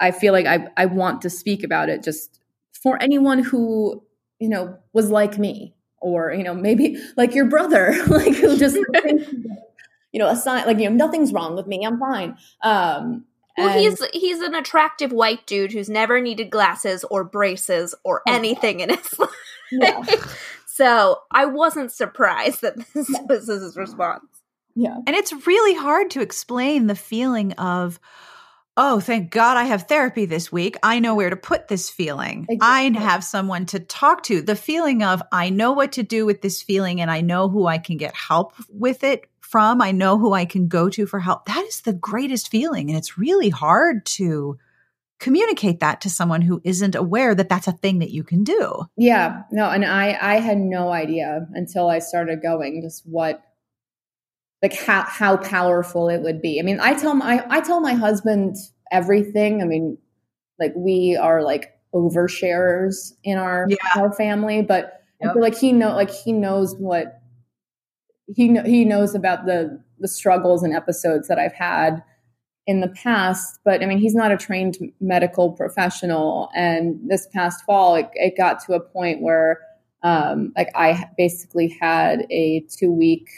i feel like i i want to speak about it just for anyone who you know was like me or you know maybe like your brother like who just you know a sign like you know nothing's wrong with me i'm fine um well, and he's he's an attractive white dude who's never needed glasses or braces or oh, anything in his life. Yeah. so I wasn't surprised that this yeah. was his response. Yeah. And it's really hard to explain the feeling of oh, thank God I have therapy this week. I know where to put this feeling. Exactly. I have someone to talk to. The feeling of I know what to do with this feeling and I know who I can get help with it from. I know who I can go to for help. That is the greatest feeling. And it's really hard to communicate that to someone who isn't aware that that's a thing that you can do. Yeah. No, and I I had no idea until I started going just what like how how powerful it would be. I mean, I tell my I tell my husband everything. I mean, like we are like oversharers in our yeah. our family, but yep. I feel like he know like he knows what he know, he knows about the the struggles and episodes that I've had in the past. But I mean, he's not a trained medical professional, and this past fall, it, it got to a point where um, like I basically had a two week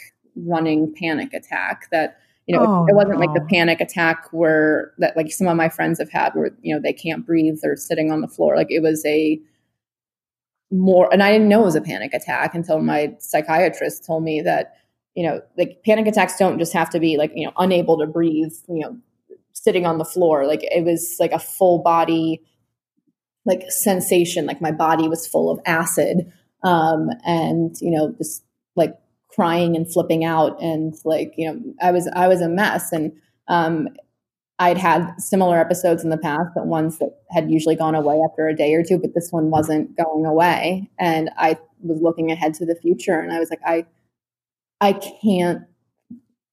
running panic attack that you know oh, it, it, wasn't no. like the panic attack where that like some of my friends have had where you know they can't breathe they're sitting on the floor. Like it was a more and i didn't know it was a panic attack until my psychiatrist told me that you know like panic attacks don't just have to be like you know unable to breathe you know sitting on the floor. Like it was like a full body like sensation. Like my body was full of acid um and you know just like crying and flipping out and like you know i was i was a mess. And um, i'd had similar episodes in the past but ones that had usually gone away after a day or two but this one wasn't going away. And i was looking ahead to the future and i was like i i can't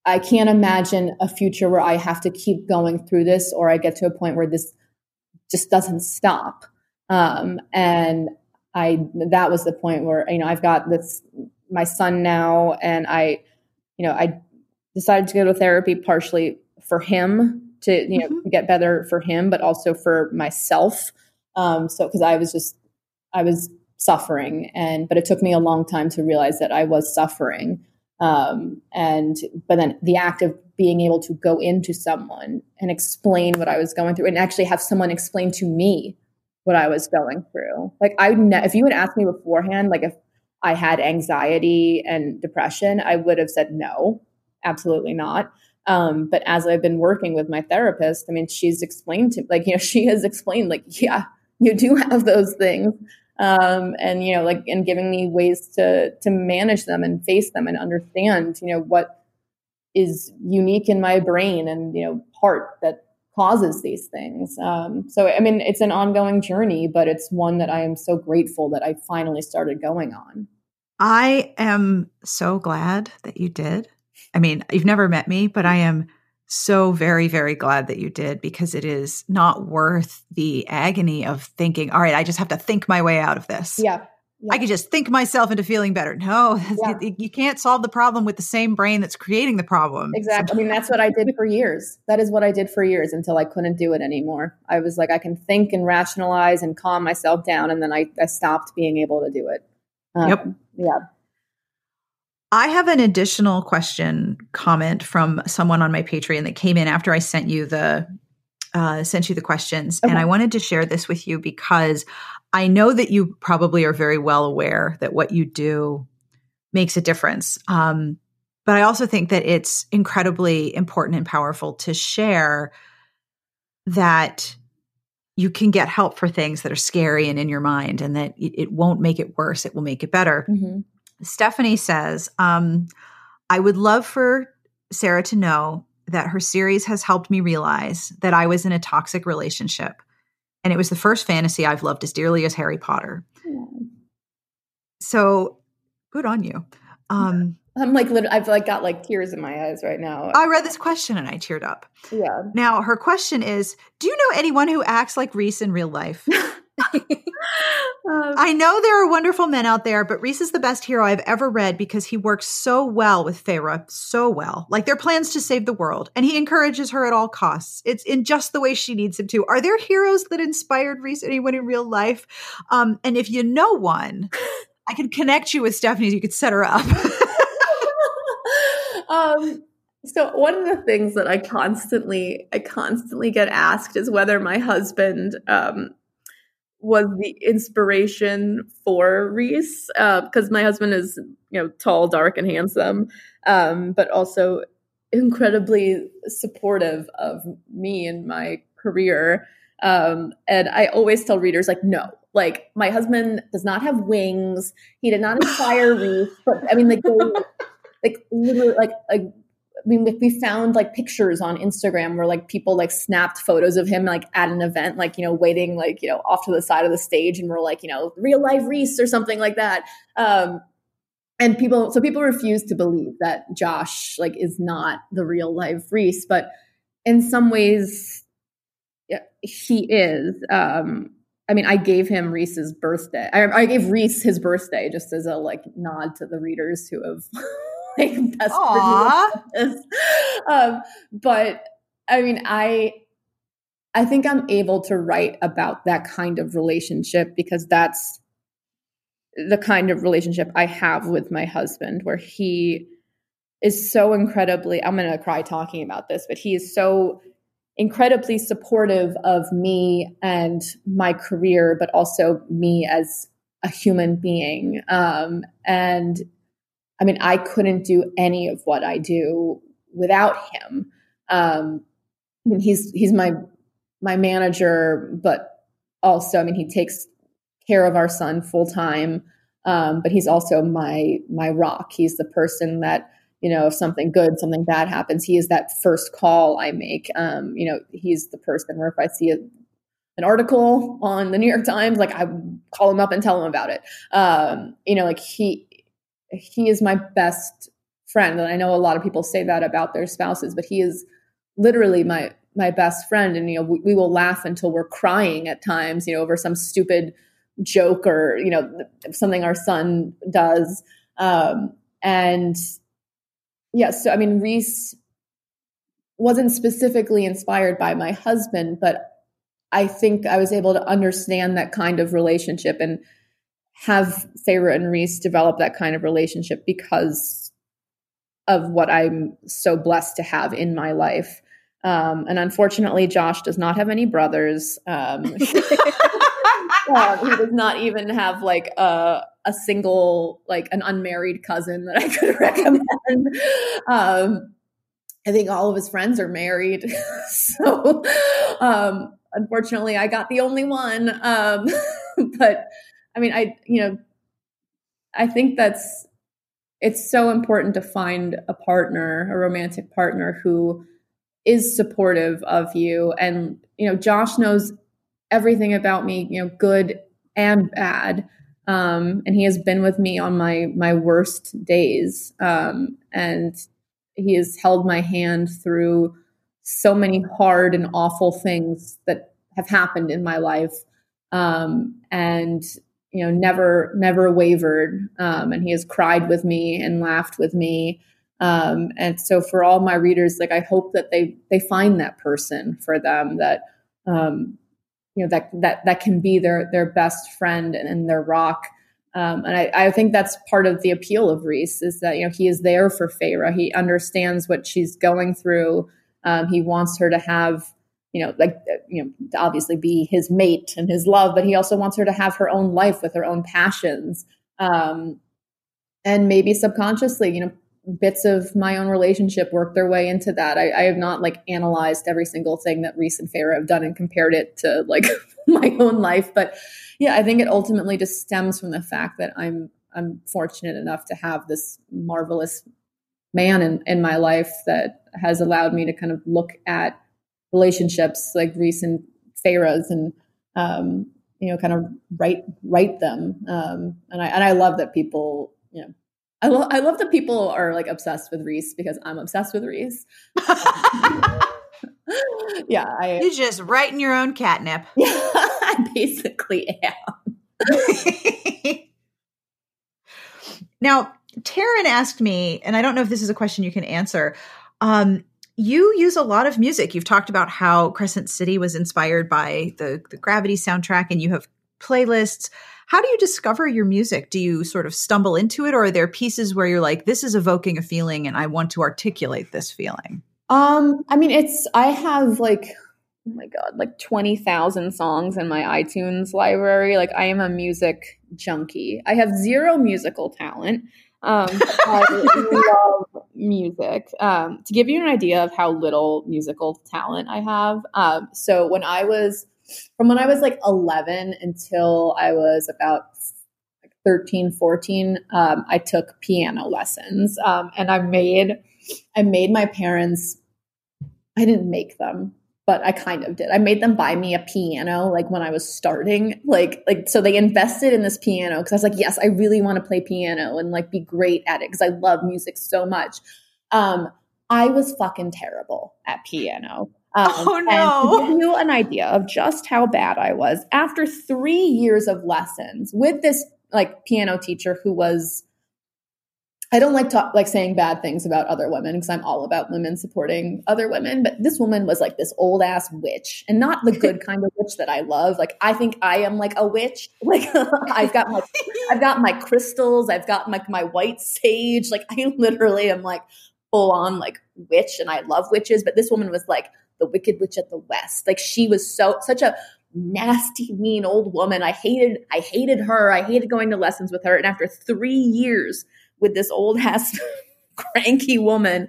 i can't imagine a future where i have to keep going through this or i get to a point where this just doesn't stop. Um, and i that was the point where you know i've got this my son now and I, you know, I decided to go to therapy partially for him to, you know, mm-hmm. get better for him, but also for myself. Um, so, cause I was just, I was suffering and, but it took me a long time to realize that I was suffering. Um, and, but then the act of being able to go into someone and explain what I was going through and actually have someone explain to me what I was going through. Like I, ne- if you had asked me beforehand, like if I had anxiety and depression, I would have said no, absolutely not. Um, but as I've been working with my therapist, I mean, she's explained to like, you know, she has explained like, yeah, you do have those things. Um, and, you know, like, and giving me ways to, to manage them and face them and understand, you know, what is unique in my brain and, you know, heart that causes these things. Um, so, I mean, it's an ongoing journey, but it's one that I am so grateful that I finally started going on. I am so glad that you did. I mean, you've never met me, but I am so very, very glad that you did because it is not worth the agony of thinking, all right, I just have to think my way out of this. Yeah. Yeah. I could just think myself into feeling better. No, yeah. you, you, can't solve the problem with the same brain that's creating the problem. Exactly. I mean, that's what I did for years. That is what I did for years until I couldn't do it anymore. I was like, I can think and rationalize and calm myself down. And then I, I stopped being able to do it. Um, yep. Yeah. I have an additional question comment from someone on my Patreon that came in after I sent you the uh, sent you the questions, okay. and I wanted to share this with you because I know that you probably are very well aware that what you do makes a difference. Um, but I also think that it's incredibly important and powerful to share that you can get help for things that are scary and in your mind, and that it, it won't make it worse, it will make it better. Mm-hmm. Stephanie says, um, I would love for Sarah to know that her series has helped me realize that I was in a toxic relationship and it was the first fantasy I've loved as dearly as Harry Potter. So good on you. Um, I'm like, I've like got like tears in my eyes right now. I read this question and I teared up. Yeah. Now her question is, do you know anyone who acts like Rhys in real life? Um, I know there are wonderful men out there, but Rhys is the best hero I've ever read because he works so well with Feyre, so well. Like their plans to save the world, and he encourages her at all costs. It's in just the way she needs him to. Are there heroes that inspired Rhys? Anyone in real life? Um, and if you know one, I could connect you with Stephanie. You could set her up. um, so one of the things that I constantly, I constantly get asked is whether my husband um, was the inspiration for Rhys because uh, my husband is you know tall, dark, and handsome, um, but also incredibly supportive of me and my career. Um, and I always tell readers, like, no, like my husband does not have wings. He did not inspire Rhys. But I mean, like, they, like literally, like, like I mean, like we found like pictures on Instagram where like people like snapped photos of him like at an event, like you know, waiting like you know off to the side of the stage, and we're like you know, real life Rhys or something like that. Um, and people, so people refuse to believe that Josh like is not the real life Rhys, but in some ways, yeah, he is. Um, I mean, I gave him Rhys's birthday. I, I gave Rhys his birthday just as a like nod to the readers who have like best um, but I mean, I I think I'm able to write about that kind of relationship because that's the kind of relationship I have with my husband, where he is so incredibly, I'm going to cry talking about this, but he is so incredibly supportive of me and my career, but also me as a human being. Um, and I mean, I couldn't do any of what I do without him. Um, I mean, he's he's my my manager, but also, I mean, he takes care of our son full time. Um, but he's also my my rock. He's the person that you know if something good, something bad happens, he is that first call I make. Um, you know, he's the person where if I see a, an article on the New York Times, like I call him up and tell him about it. Um, you know, like he he is my best friend. And i know a lot of people say that about their spouses but he is literally my my best friend. And you know we, we, will laugh until we're crying at times you know over some stupid joke or you know something our son does. Um and yeah so i mean Rhys wasn't specifically inspired by my husband but i think i was able to understand that kind of relationship. And have Feyre and Rhys develop that kind of relationship because of what I'm so blessed to have in my life. Um, and unfortunately, Josh does not have any brothers. Um, uh, he does not even have like a, a single, like an unmarried cousin that I could recommend. Um, I think all of his friends are married. so, um, unfortunately, I got the only one. Um, but I mean, I, you know, I think that's, it's so important to find a partner, a romantic partner who is supportive of you. And, you know, Josh knows everything about me, you know, good and bad. Um, and he has been with me on my, my worst days. Um, and he has held my hand through so many hard and awful things that have happened in my life. Um, and you know never never wavered um, and he has cried with me and laughed with me um, and so for all my readers like i hope that they they find that person for them that um, you know that that that can be their their best friend and, and their rock um, and I, I, think that's part of the appeal of Rhys is that you know he is there for Feyre. He understands what she's going through. Um, he wants her to have you know, like, uh, you know, to obviously be his mate and his love, but he also wants her to have her own life with her own passions. Um, and maybe subconsciously, you know, bits of my own relationship work their way into that. I, I, have not like analyzed every single thing that Rhys and Feyre have done and compared it to like my own life. But yeah, I think it ultimately just stems from the fact that I'm I'm fortunate enough to have this marvelous man in, in my life that has allowed me to kind of look at relationships like recent Feyre's and um, you know kind of write write them um, and I and I love that people you know I love I love that people are like obsessed with Rhys because I'm obsessed with Rhys. yeah, I you just writing your own catnip. Yeah, I basically am. now, Taryn asked me, and I don't know if this is a question you can answer. Um, you use a lot of music. You've talked about how Crescent City was inspired by the, the Gravity soundtrack, and you have playlists. How do you discover your music? Do you sort of stumble into it, or are there pieces where you're like, this is evoking a feeling and I want to articulate this feeling? Um, I mean, it's, I have like, oh my God, like 20,000 songs in my iTunes library. Like, I am a music junkie. I have zero musical talent. Um, I love music. Um, to give you an idea of how little musical talent I have, um, so when I was from when I was like 11 until I was about 13, 14, um, I took piano lessons, um, and I made I made my parents. I didn't make them but I kind of did. I made them buy me a piano like when I was starting. Like like so they invested in this piano because I was like, yes, I really want to play piano and like be great at it because I love music so much. Um, I was fucking terrible at piano. Um, oh no! to give you an idea of just how bad I was, after three years of lessons with this like piano teacher who was I don't like talk, like saying bad things about other women because I'm all about women supporting other women. But this woman was like this old ass witch, and not the good kind of witch that I love. Like I think I am like a witch. Like I've got my I've got my crystals. I've got like my, my white sage. Like I literally am like full on like witch, and I love witches. But this woman was like the wicked witch at the west. Like she was so such a nasty, mean old woman. I hated I hated her. I hated going to lessons with her. And after three years with this old ass cranky woman.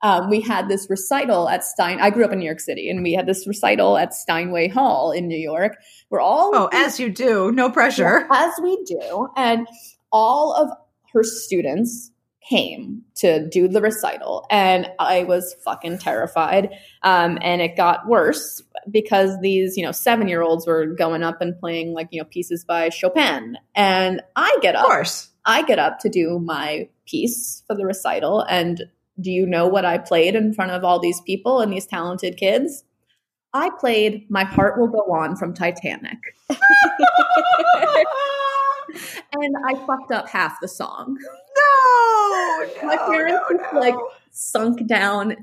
Um, we had this recital at Stein. I grew up in New York City, and we had this recital at Steinway Hall in New York. Where all oh, as you do, no pressure, as we do, and all of her students came to do the recital, and I was fucking terrified. Um, and it got worse because these, you know, seven year olds were going up and playing like you know pieces by Chopin, and I get up, of course I get up to do my piece for the recital. And do you know what I played in front of all these people and these talented kids? I played My Heart Will Go On from Titanic. and I fucked up half the song. No, no my parents no, no. like sunk down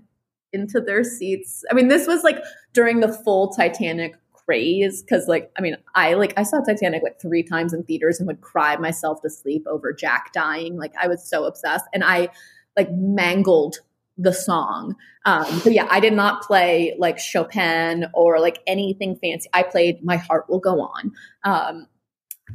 into their seats. I mean, this was like during the full Titanic craze because like i mean i like i saw titanic like three times in theaters and would cry myself to sleep over jack dying. Like i was so obsessed. And i like mangled the song. Um but yeah i did not play like chopin or like anything fancy. I played my heart will go on. Um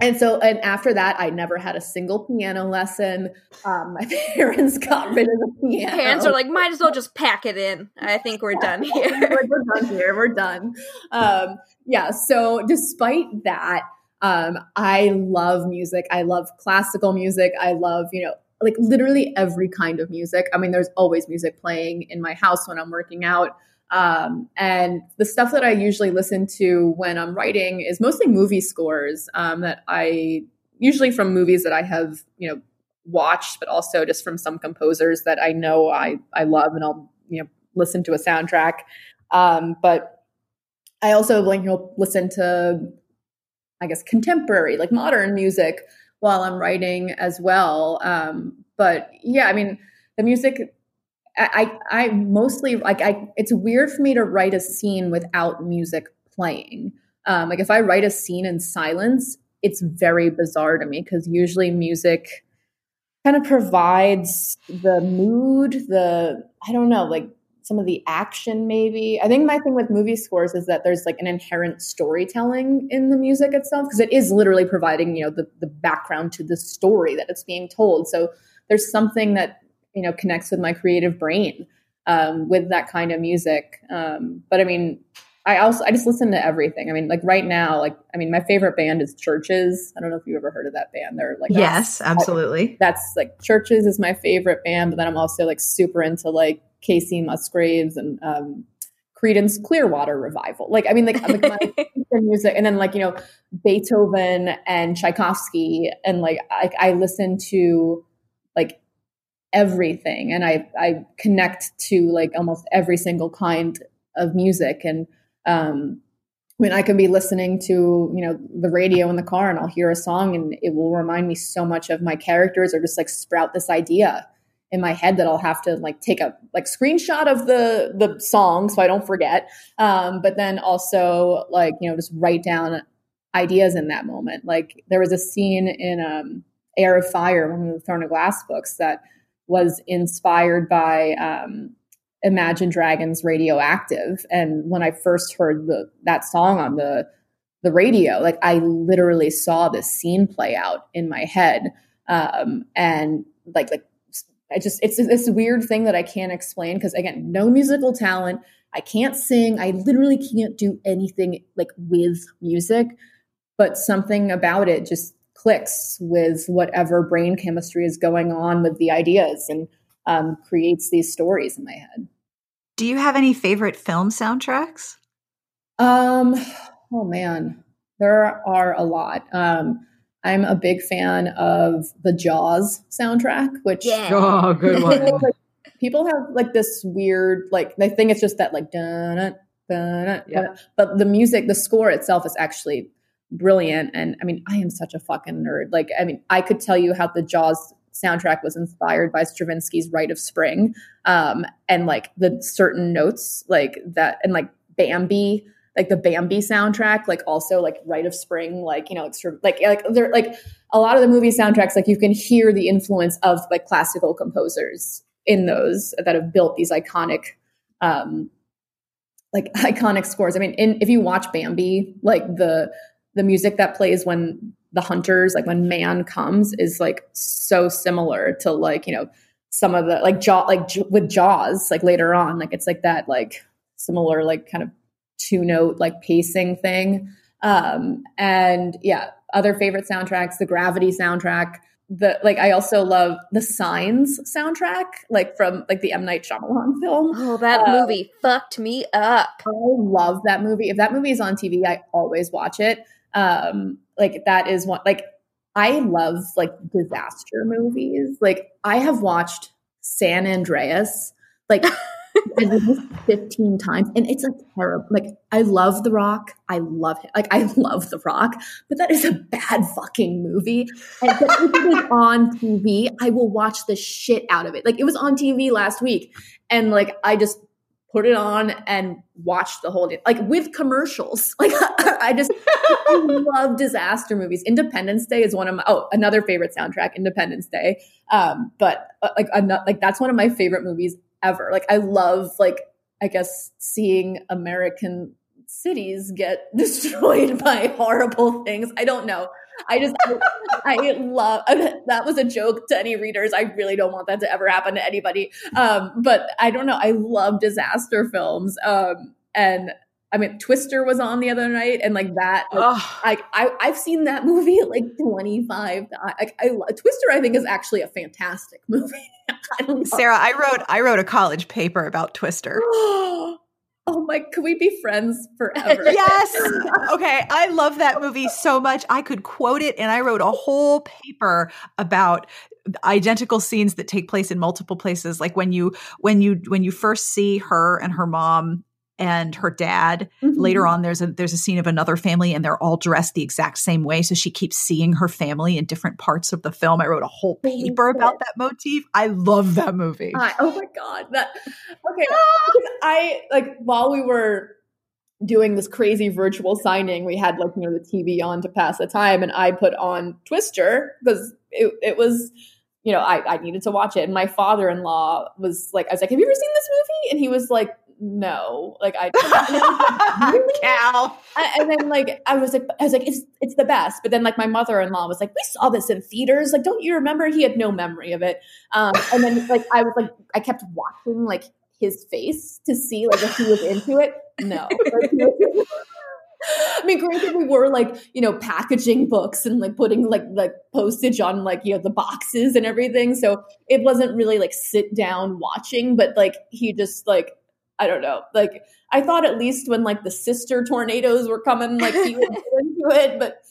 and so, and after that, I never had a single piano lesson. Um, my parents got rid of the piano. Parents are like, might as well just pack it in. I think we're done here. we're, we're, done here. We're done. Um, yeah. So, despite that, um, I love music. I love classical music. I love, you know, like literally every kind of music. I mean, there's always music playing in my house when I'm working out. Um, and the stuff that I usually listen to when I'm writing is mostly movie scores um, that I usually from movies that I have, you know, watched, but also just from some composers that I know I I love, and I'll you know listen to a soundtrack. Um, but I also like you know listen to, I guess, contemporary like modern music while I'm writing as well. Um, but yeah, I mean, the music I, I mostly like I it's weird for me to write a scene without music playing. Um, like if I write a scene in silence, it's very bizarre to me because usually music kind of provides the mood, the I don't know, like some of the action maybe. I think my thing with movie scores is that there's like an inherent storytelling in the music itself because it is literally providing, you know, the the background to the story that it's being told. So there's something that you know connects with my creative brain um, with that kind of music. Um, but I mean, I also I just listen to everything. I mean, like right now, like I mean, my favorite band is CHVRCHES. I don't know if you've ever heard of that band. They're like yes, absolutely. I, that's like CHVRCHES is my favorite band, but then I'm also like super into like Kacey Musgraves and um, Creedence Clearwater Revival. Like I mean, like, like my music, and then like you know Beethoven and Tchaikovsky, and like I, I listen to like everything. And I, I connect to like almost every single kind of music. And um I mean I can be listening to you know the radio in the car and I'll hear a song and it will remind me so much of my characters or just like sprout this idea in my head that I'll have to like take a like screenshot of the the song so I don't forget. Um but then also like you know just write down ideas in that moment. Like there was a scene in um Heir of Fire one of the Throne of Glass books that was inspired by um, Imagine Dragons Radioactive. And when I first heard the, that song on the the radio, like I literally saw this scene play out in my head. Um, and like like I just it's this weird thing that I can't explain because again, no musical talent. I can't sing. I literally can't do anything like with music, but something about it just clicks with whatever brain chemistry is going on with the ideas and um, creates these stories in my head. Do you have any favorite film soundtracks? Um, oh man, there are a lot. Um, I'm a big fan of the Jaws soundtrack, which Yeah. Oh, good one. like, people have like this weird like they think it's just that like dun dun dun Yeah. but the music, the score itself is actually brilliant. And I mean, I am such a fucking nerd. Like, I mean, I could tell you how the Jaws soundtrack was inspired by Stravinsky's Rite of Spring, um, and like the certain notes like that, and like Bambi like the Bambi soundtrack, like also like Rite of Spring, like you know, like like they're like a lot of the movie soundtracks, like you can hear the influence of like classical composers in those that have built these iconic, um, like iconic scores. I mean, in, if you watch Bambi, like the the music that plays when the hunters, like when man comes, is like so similar to like you know some of the like jaw like J- with Jaws, like later on, like it's like that like similar like kind of two note like pacing thing. Um, and yeah, other favorite soundtracks, the Gravity soundtrack. The like I also love the Signs soundtrack, like from like the M Night Shyamalan film. Oh, that Uh, movie fucked me up. I love that movie. If that movie is on TV, I always watch it. Um, like that is one like I love like disaster movies. Like I have watched San Andreas like 15 times and it's a terrible like I love The Rock. I love it. Like I love The Rock, but that is a bad fucking movie. And if it is on TV, I will watch the shit out of it. Like it was on TV last week and like I just put it on and watch the whole day, like with commercials. Like I just love disaster movies. Independence Day is one of my oh another favorite soundtrack, Independence Day. Um, but uh, like I'm not like that's one of my favorite movies ever. Like I love like I guess seeing American cities get destroyed by horrible things. I don't know. I just I, I love that was a joke to any readers. I really don't want that to ever happen to anybody. Um, but I don't know. I love disaster films. Um, and I mean, Twister was on the other night, and like that, like, I, I I've seen that movie like twenty five. Like I, Twister, I think is actually a fantastic movie. I. Sarah, I wrote I wrote a college paper about Twister. oh my, could we be friends forever? Yes. Okay. I love that movie so much. I could quote it, and I wrote a whole paper about identical scenes that take place in multiple places. Like when you when you when you first see her and her mom and her dad Mhm. later on there's a there's a scene of another family and they're all dressed the exact same way so she keeps seeing her family in different parts of the film i wrote a whole paper about that motif i love that movie I, oh my god, that okay. I like while we were doing this crazy virtual signing, we had like you know the TV on to pass the time, and I put on Twister because it, it was you know I, I needed to watch it, and my father in law was like, I was like, Have you ever seen this movie? And he was like, No, like I. and I was like, "Really?" Cal. And then like I was like I was like it's it's the best. But then like my mother in law was like, we saw this in theaters. Like, don't you remember? He had no memory of it. Um, and then like I was like I kept watching like his face to see like if he was into it. No. Like, he was- I mean, granted, we were like, you know, packaging books and like putting like like postage on like you know the boxes and everything. So it wasn't really like sit down watching, but like he just like I don't know, like I thought at least when like the sister tornadoes were coming, like he would get into it, but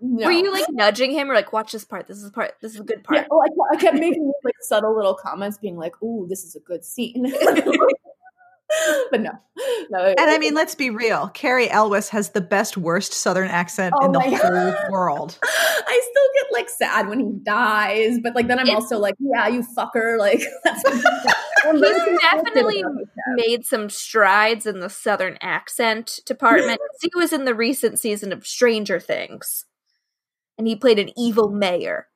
no. Were you like nudging him or like watch this part? This is part. This is a good part. Yeah, well, I, kept- I kept making like subtle little comments, being like, "Ooh, this is a good scene," but no, no. it- And I mean, let's be real. Cary Elwes has the best worst Southern accent Oh in the whole God. world. I still get like sad when he dies, but like then I'm It's- also like, yeah, you fucker. Like that's I'm He's definitely about his death. made some strides in the Southern accent department. he was in the recent season of Stranger Things, and he played an evil mayor,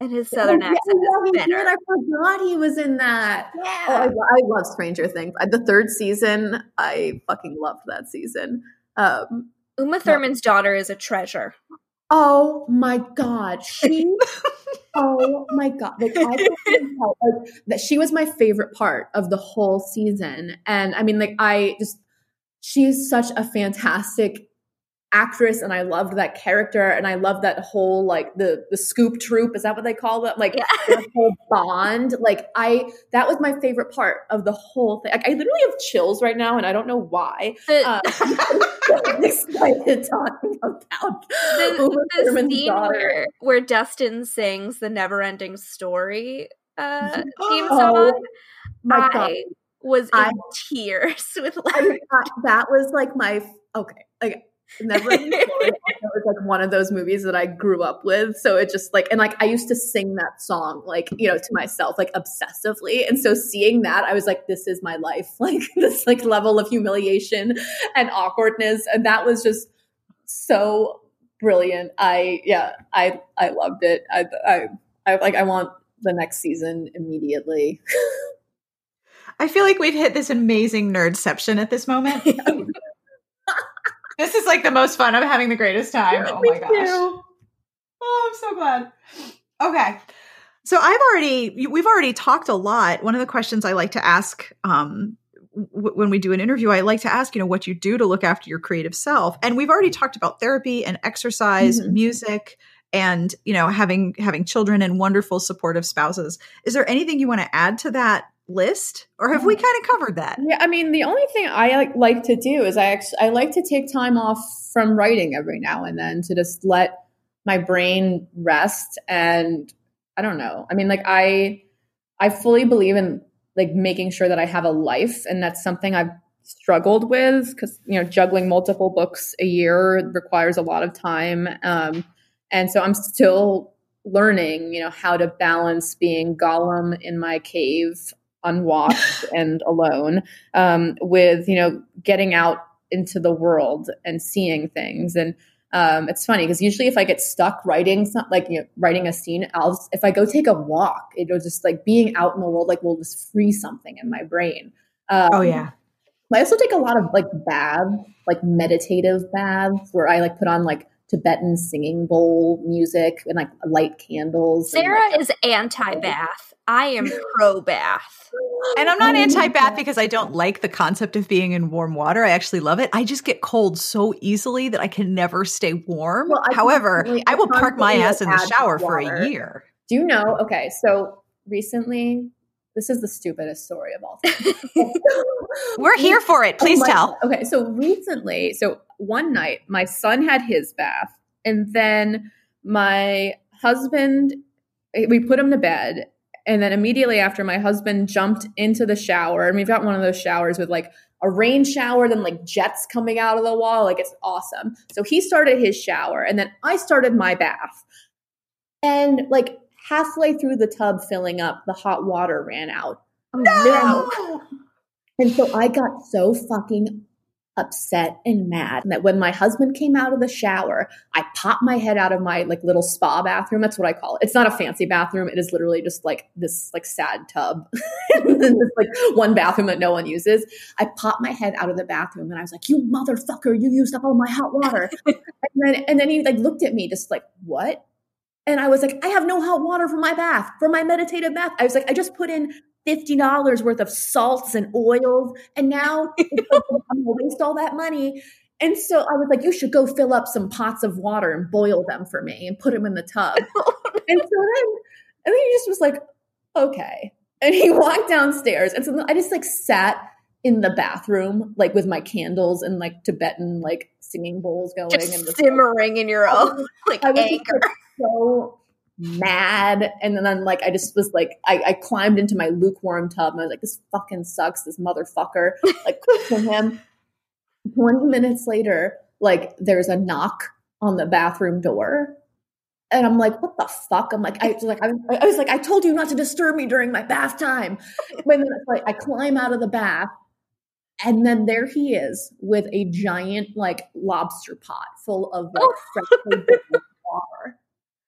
and his Southern Oh, yeah, accent yeah, is did. better. I forgot he was in that. Oh, I, Yeah. I love Stranger Things. The third season, I fucking loved that season. Um, Uma Thurman's daughter is a treasure. Oh my god, she oh my god! Like I tell, like, that she was my favorite part of the whole season, and I mean, like I just she's such a fantastic actress and I loved that character and I love that whole like the the scoop troop is that what they call it like yeah. whole bond. Like I that was my favorite part of the whole thing. Like, I literally have chills right now and I don't know why. Uh, I'm excited talking about the, the scene where, where Dustin sings the never ending story uh theme oh, song my I God. was in I, tears with like I, that was like my okay okay Never it was like one of those movies that I grew up with. So it just like, and like I used to sing that song, like, you know, to myself, like obsessively. And so seeing that, I was like, this is my life. Like this like level of humiliation and awkwardness. And that was just so brilliant. I, yeah, I, I loved it. I, I, I like, I want the next season immediately. I feel like we've hit this amazing nerdception at this moment. This is like the most fun. I'm having the greatest time. Oh my gosh. Too. Oh, I'm so glad. Okay. So I've already we've already talked a lot. One of the questions I like to ask um, w- when we do an interview, I like to ask, you know, what you do to look after your creative self. And we've already talked about therapy and exercise, mm-hmm. music, and you know, having having children and wonderful supportive spouses. Is there anything you want to add to that list or have we kind of covered that? Yeah i mean the only thing i like, like to do is i actually i like to take time off from writing every now and then to just let my brain rest and i don't know. I mean like i i fully believe in like making sure that i have a life and that's something i've struggled with because you know juggling multiple books a year requires a lot of time um, and so i'm still learning you know how to balance being Gollum in my cave unwashed and alone um, with you know getting out into the world and seeing things and um, it's funny because usually if I get stuck writing some, like you know, writing a scene, I'll just, if I go take a walk, it'll just like being out in the world like will just free something in my brain. Um, oh yeah. I also take a lot of like baths, like meditative baths, where I like put on like Tibetan singing bowl music and like light candles. Sarah like, is anti bath. I am pro bath. And I'm not anti bath because I don't like the concept of being in warm water. I actually love it. I just get cold so easily that I can never stay warm. Well, I However, I will park my ass in the shower for a year. Do you know? Okay, so recently, this is the stupidest story of all time. We're here for it. Oh Please oh tell. God. Okay, so recently, so one night my son had his bath, and then my husband, we put him to bed, and then immediately after, my husband jumped into the shower, and we've got one of those showers with like a rain shower, then like jets coming out of the wall. Like it's awesome. So he started his shower, and then I started my bath. And like halfway through the tub filling up, the hot water ran out. Oh, no. And so I got so fucking upset and mad that when my husband came out of the shower, I popped my head out of my like little spa bathroom. That's what I call it. It's not a fancy bathroom. It is literally just like this like sad tub. this like one bathroom that no one uses. I popped my head out of the bathroom and I was like, "You motherfucker, you used up all my hot water." and then and then he like looked at me just like, "What?" And I was like, I have no hot water for my bath, for my meditative bath. I was like, I just put in $50 worth of salts and oils. And now I'm going to waste all that money. And so I was like, you should go fill up some pots of water and boil them for me and put them in the tub. Oh, and so then, and then he just was like, okay. And he walked downstairs. And so I just like sat in the bathroom, like with my candles and like Tibetan like singing bowls going just and simmering in your own like anger. Like, so mad. And then like I just was like I, I, climbed into my lukewarm tub and I was like, this fucking sucks, this motherfucker. Like to him. 20 minutes later, like there's a knock on the bathroom door. And I'm like, what the fuck? I'm like, I was like, I, I was like, I told you not to disturb me during my bath time. When it's like I climb out of the bath, and then there he is with a giant like lobster pot full of like oh. water.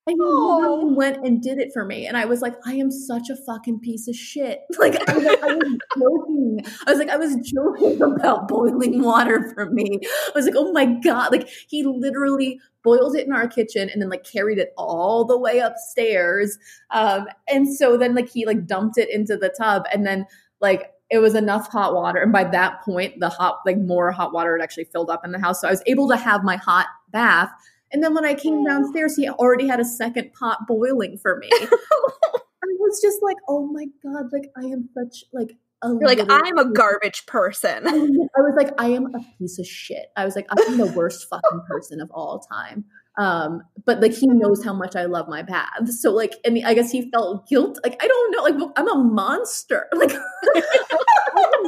And he oh. went and did it for me. And I was like, I am such a fucking piece of shit. Like, I was, I was joking. I was like, I was joking about boiling water for me. I was like, oh my God. Like, he literally boiled it in our kitchen and then like carried it all the way upstairs. Um, and so then like he like dumped it into the tub and then like it was enough hot water. And by that point, the hot, like more hot water had actually filled up in the house. So I was able to have my hot bath. And then when I came downstairs, he already had a second pot boiling for me. I was just like, oh my God, like I am such like a You're like, I'm a garbage person. I was like, I am a piece of shit. I was like, I'm the worst fucking person of all time. Um, but like he knows how much I love my baths. So like, and I guess he felt guilt. Like, I don't know. Like, I'm a monster. Like,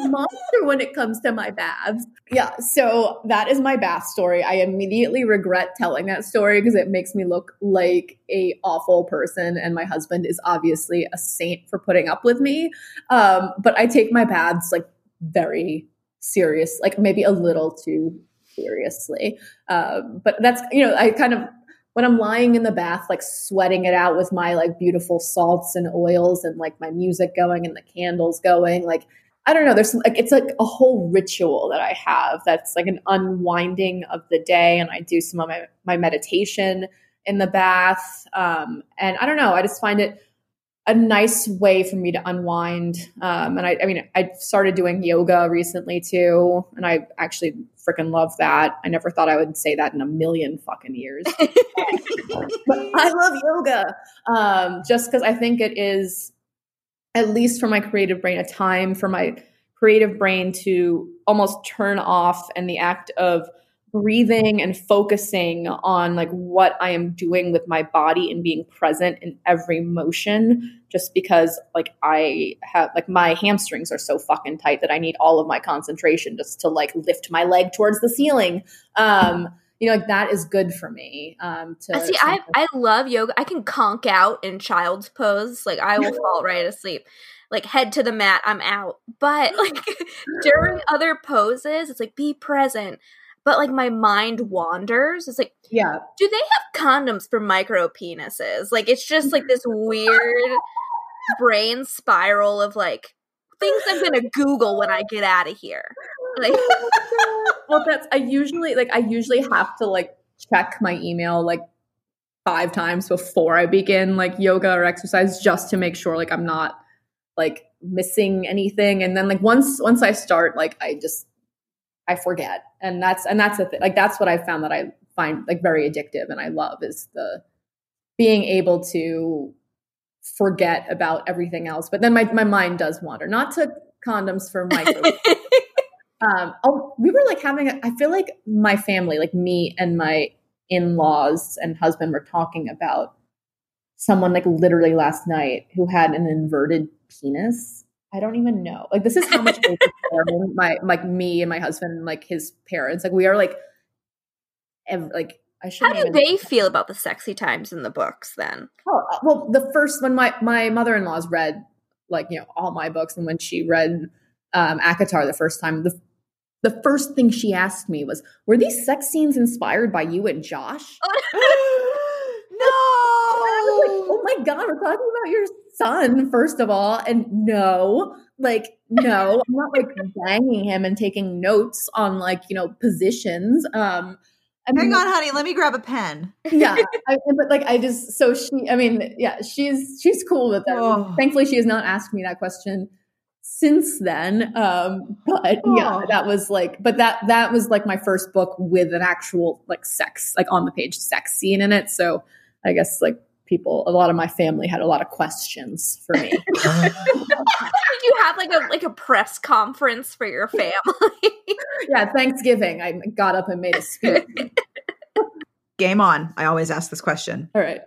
monster when it comes to my baths. Yeah. So that is my bath story. I immediately regret telling that story because it makes me look like a awful person. And my husband is obviously a saint for putting up with me. Um, but I take my baths like very serious, like maybe a little too seriously. Um, but that's, you know, I kind of, when I'm lying in the bath, like sweating it out with my like beautiful salts and oils and like my music going and the candles going, like, I don't know, there's like, it's like a whole ritual that I have that's like an unwinding of the day. And I do some of my, my meditation in the bath. Um, and I don't know, I just find it, a nice way for me to unwind. Um, and I, I mean, I started doing yoga recently too, and I actually freaking love that. I never thought I would say that in a million fucking years, but I love yoga um, just because I think it is, at least for my creative brain, a time for my creative brain to almost turn off and the act of breathing and focusing on like what I am doing with my body and being present in every motion just because like I have like my hamstrings are so fucking tight that I need all of my concentration just to like lift my leg towards the ceiling. Um you know, like that is good for me. Um, to see, I I love yoga. I can conk out in child's pose. Like I will fall right asleep. Like head to the mat, I'm out. But like during other poses, it's like be present but like my mind wanders. It's like, yeah, do they have condoms for micro penises? Like it's just like this weird brain spiral of like things I'm gonna Google when I get out of here. Like, oh well, that's I usually like I usually have to like check my email like five times before I begin like yoga or exercise just to make sure like I'm not like missing anything. And then like once once I start, like I just I forget. And that's and that's the thing. Like that's what I found that I find like very addictive and I love is the being able to forget about everything else. But then my, my mind does wander. Not to condoms for micro. um, oh, we were like having. A, I feel like my family, like me and my in laws and husband, were talking about someone like literally last night who had an inverted penis I don't even know. Like this is how much my like me and my husband, like his parents, like we are like, ev- like I should. How do they know. feel about the sexy times in the books then? Oh uh, well, the first when my my mother in law's read like you know all my books, and when she read um, ACOTAR the first time, the the first thing she asked me was, "Were these sex scenes inspired by you and Josh?" no. My god, we're talking about your son, first of all. And no, like, no, I'm not like banging him and taking notes on like, you know, positions. Um, I mean, Hang on, honey. Let me grab a pen. yeah, I, but like I just so she. I mean, yeah, she's she's cool with that. Oh. Thankfully, she has not asked me that question since then. Um, but oh. yeah, that was like, but that that was like my first book with an actual like sex, like on the page sex scene in it. So I guess like people a lot of my family had a lot of questions for me. Did you have like a like a press conference for your family? Yeah thanksgiving i got up and made a speech. Game on. I always ask this question. All right.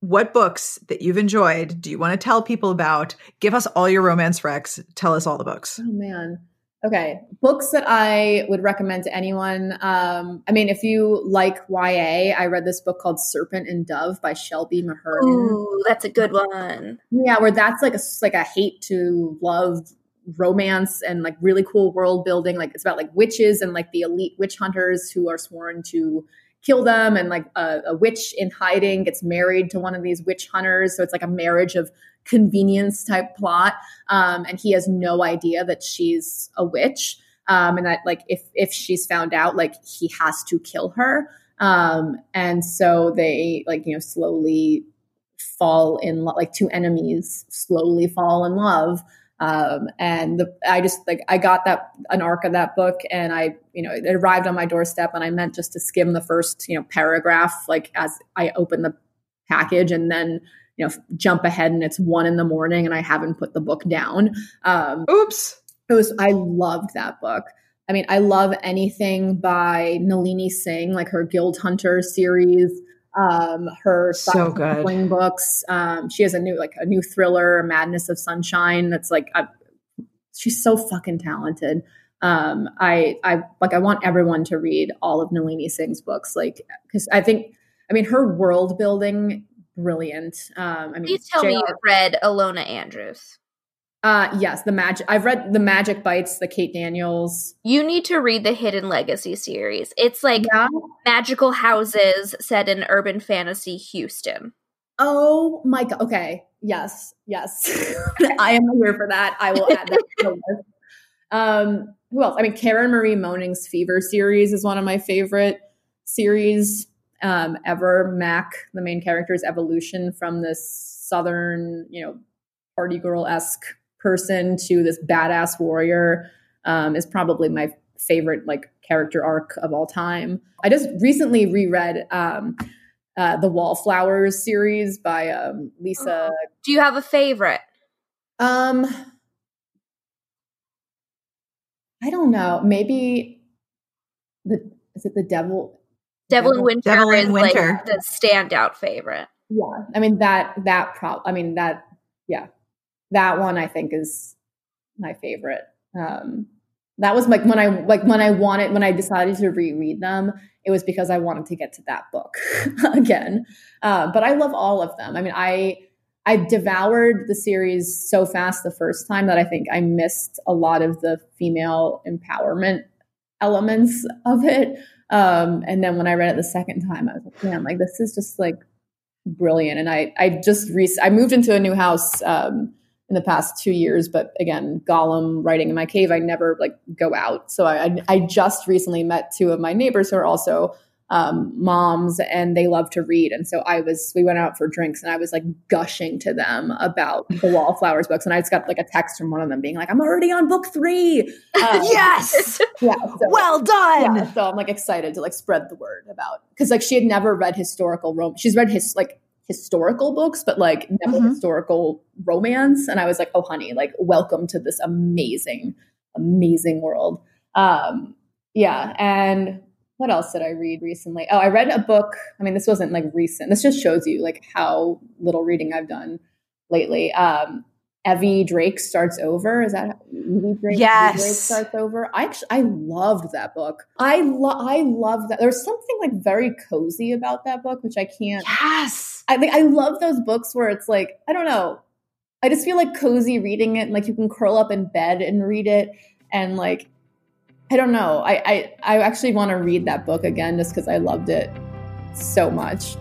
What books that you've enjoyed do you want to tell people about? Give us all your romance recs. Tell us all the books. Oh man Okay, books that I would recommend to anyone. Um, I mean, if you like YA, I read this book called Serpent and Dove by Shelby Mahurin. Ooh, that's a good one. Yeah, where that's like a like a hate to love romance and like really cool world building. Like it's about like witches and like the elite witch hunters who are sworn to kill them, and like a, a witch in hiding gets married to one of these witch hunters. So it's like a marriage of convenience type plot. Um, and he has no idea that she's a witch. Um, and that like if if she's found out, like he has to kill her. Um, and so they like, you know, slowly fall in love, like two enemies slowly fall in love. Um, and the, I just like, I got that, an arc of that book and I, you know, it arrived on my doorstep and I meant just to skim the first, you know, paragraph, like as I opened the package and then, you know, jump ahead and it's one in the morning and I haven't put the book down. Um, Oops. It was, I loved that book. I mean, I love anything by Nalini Singh, like her Guild Hunter series, um, her so good books. Um, she has a new, like a new thriller, Madness of Sunshine. That's like, she's so fucking talented. Um, I, I like, I want everyone to read all of Nalini Singh's books, like, because I think, I mean, her world building, brilliant. Um, I mean, please tell JR- me you've read Ilona Andrews. Uh yes, the magic. I've read the Magic Bites, the Kate Daniels. You need to read the Hidden Legacy series. It's like yeah. magical houses set in urban fantasy Houston. Oh my god. Okay. Yes. Yes. I am here for that. I will add that to the list. Um, who else? I mean, Karen Marie Moning's Fever series is one of my favorite series um, ever. Mac, the main character's evolution from this southern, you know, party girl esque person to this badass warrior um, is probably my favorite like character arc of all time. I just recently reread um, uh, the Wallflowers series by um, Lisa. Do you have a favorite? Um, I don't know. Maybe the is it the Devil? Devil, Devil in Winter Devil in Winter. like the standout favorite. Yeah, I mean that that prop. I mean that yeah that one I think is my favorite. Um, that was like when I like when I wanted when I decided to reread them, it was because I wanted to get to that book again. Uh, but I love all of them. I mean, I I devoured the series so fast the first time that I think I missed a lot of the female empowerment elements of it. Um, and then when I read it the second time, I was like, man, like this is just like brilliant. And I I just re- I moved into a new house. Um, in the past two years. But again, Gollum writing in my cave, I never like go out. So I, I just recently met two of my neighbors who are also um, moms and they love to read. And so I was, we went out for drinks and I was like gushing to them about the Wallflowers books. And I just got like a text from one of them being like, I'm already on book three. Um, yes. Yeah. So, well done. Yeah, so I'm like excited to like spread the word about, cause like she had never read historical romance. She's read his like historical books, but like never mm-hmm. historical romance. And I was like, oh, honey, like, welcome to this amazing, amazing world. Um, yeah. And what else did I read recently? Oh, I read a book. I mean, this wasn't like recent. This just shows you like how little reading I've done lately. Um, Evie Drake starts over. Is that Evie Drake? Yes, Drake starts over. I actually I loved that book. I lo- I love that. There's something like very cozy about that book, which I can't. Yes, I like. I love those books where it's like I don't know. I just feel like cozy reading it, and like you can curl up in bed and read it, and like I don't know. I I, I actually want to read that book again just because I loved it so much.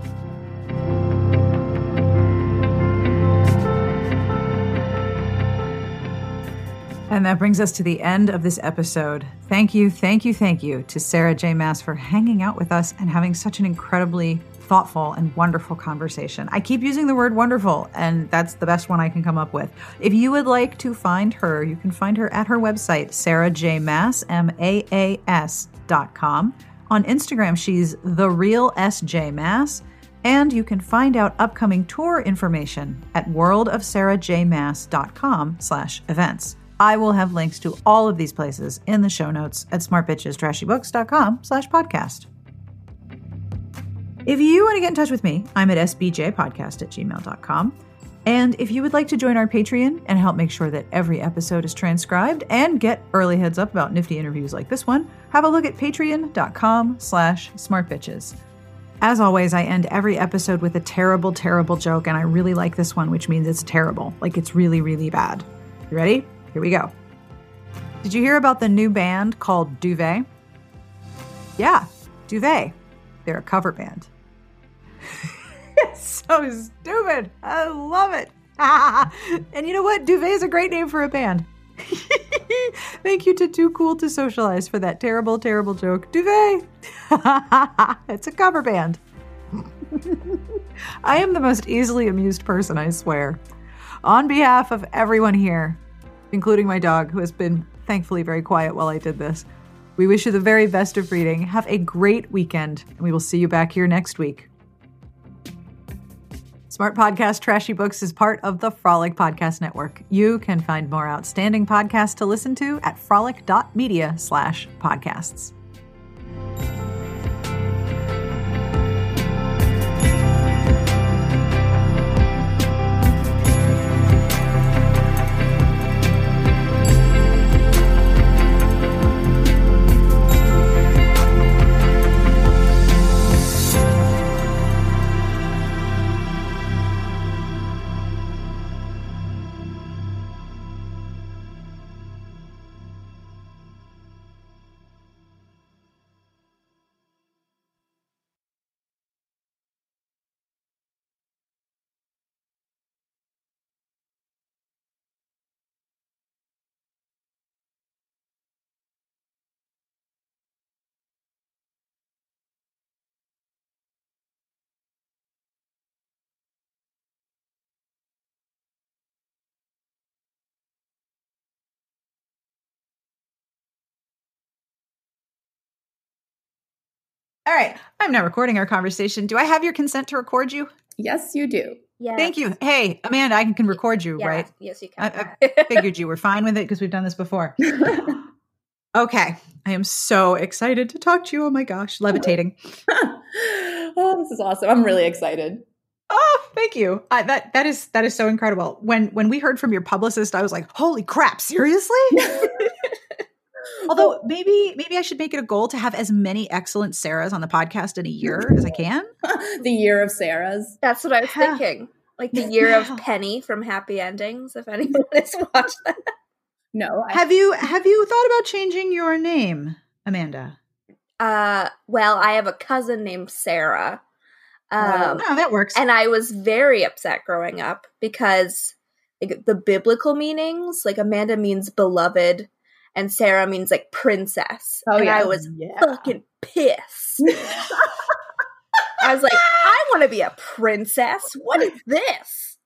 And that brings us to the end of this episode. Thank you, thank you, thank you to Sarah J. Maas for hanging out with us and having such an incredibly thoughtful and wonderful conversation. I keep using the word wonderful, and that's the best one I can come up with. If you would like to find her, you can find her at her website, Sarah J. Maas, M A A S dot com. On Instagram, she's the real SJ Maas, And you can find out upcoming tour information at worldofsarahjmaas.com slash events. I will have links to all of these places in the show notes at smartbitchestrashybooks.com slash podcast. If you want to get in touch with me, I'm at sbjpodcast at gmail.com. And if you would like to join our Patreon and help make sure that every episode is transcribed and get early heads up about nifty interviews like this one, have a look at patreon.com slash smartbitches. As always, I end every episode with a terrible, terrible joke, and I really like this one, which means it's terrible. Like it's really, really bad. You ready? Here we go. Did you hear about the new band called Duvet? Yeah, Duvet. They're a cover band. It's so stupid. I love it. and you know what? Duvet is a great name for a band. Thank you to Too Cool to Socialize for that terrible, terrible joke. Duvet! it's a cover band. I am the most easily amused person, I swear. On behalf of everyone here, including my dog, who has been thankfully very quiet while I did this, we wish you the very best of reading. Have a great weekend, and we will see you back here next week. Smart Podcast Trashy Books is part of the Frolic Podcast Network. You can find more outstanding podcasts to listen to at frolic.media slash podcasts. All right. I'm now recording our conversation. Do I have your consent to record you? Yes, you do. Yeah. Thank you. Hey, Amanda, I can record you, Yeah. right? Yes, you can. I, I figured you were fine with it because we've done this before. Okay. I am so excited to talk to you. Oh my gosh, levitating. oh, this is awesome. I'm really excited. Oh, thank you. I, that that is that is so incredible. When when we heard from your publicist, I was like, "Holy crap, seriously?" Although maybe maybe I should make it a goal to have as many excellent Sarahs on the podcast in a year as I can. the year of Sarah's. That's what I was Yeah. thinking. Like the year Yeah. of Penny from Happy Endings, if anyone has watched that. No, I, Have you have you thought about changing your name, Amanda? Uh, well, I have a cousin named Sarah. Um, Oh, that works. and I was very upset growing up because like, the biblical meanings, like Amanda means beloved, and Sarah means like princess. Oh, and yeah. I was yeah. fucking pissed. I was like, I want to be a princess. What is this?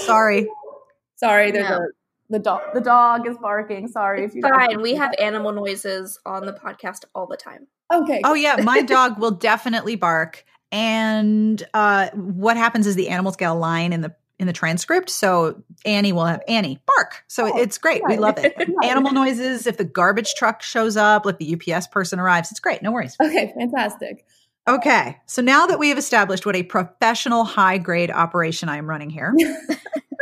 Sorry. Sorry, there's No. a the dog. The dog is barking. Sorry if you Fine, we have animal noises on the podcast all the time. Okay. Oh yeah, my dog will definitely bark. And uh, what happens is the animals get a line in the in the transcript, so Annie will have Annie bark. So Oh, it's great. We love it. Animal noises. If the garbage truck shows up, like the UPS person arrives, it's great. No worries. Okay. Fantastic. Okay, so now that we have established what a professional high grade operation I am running here,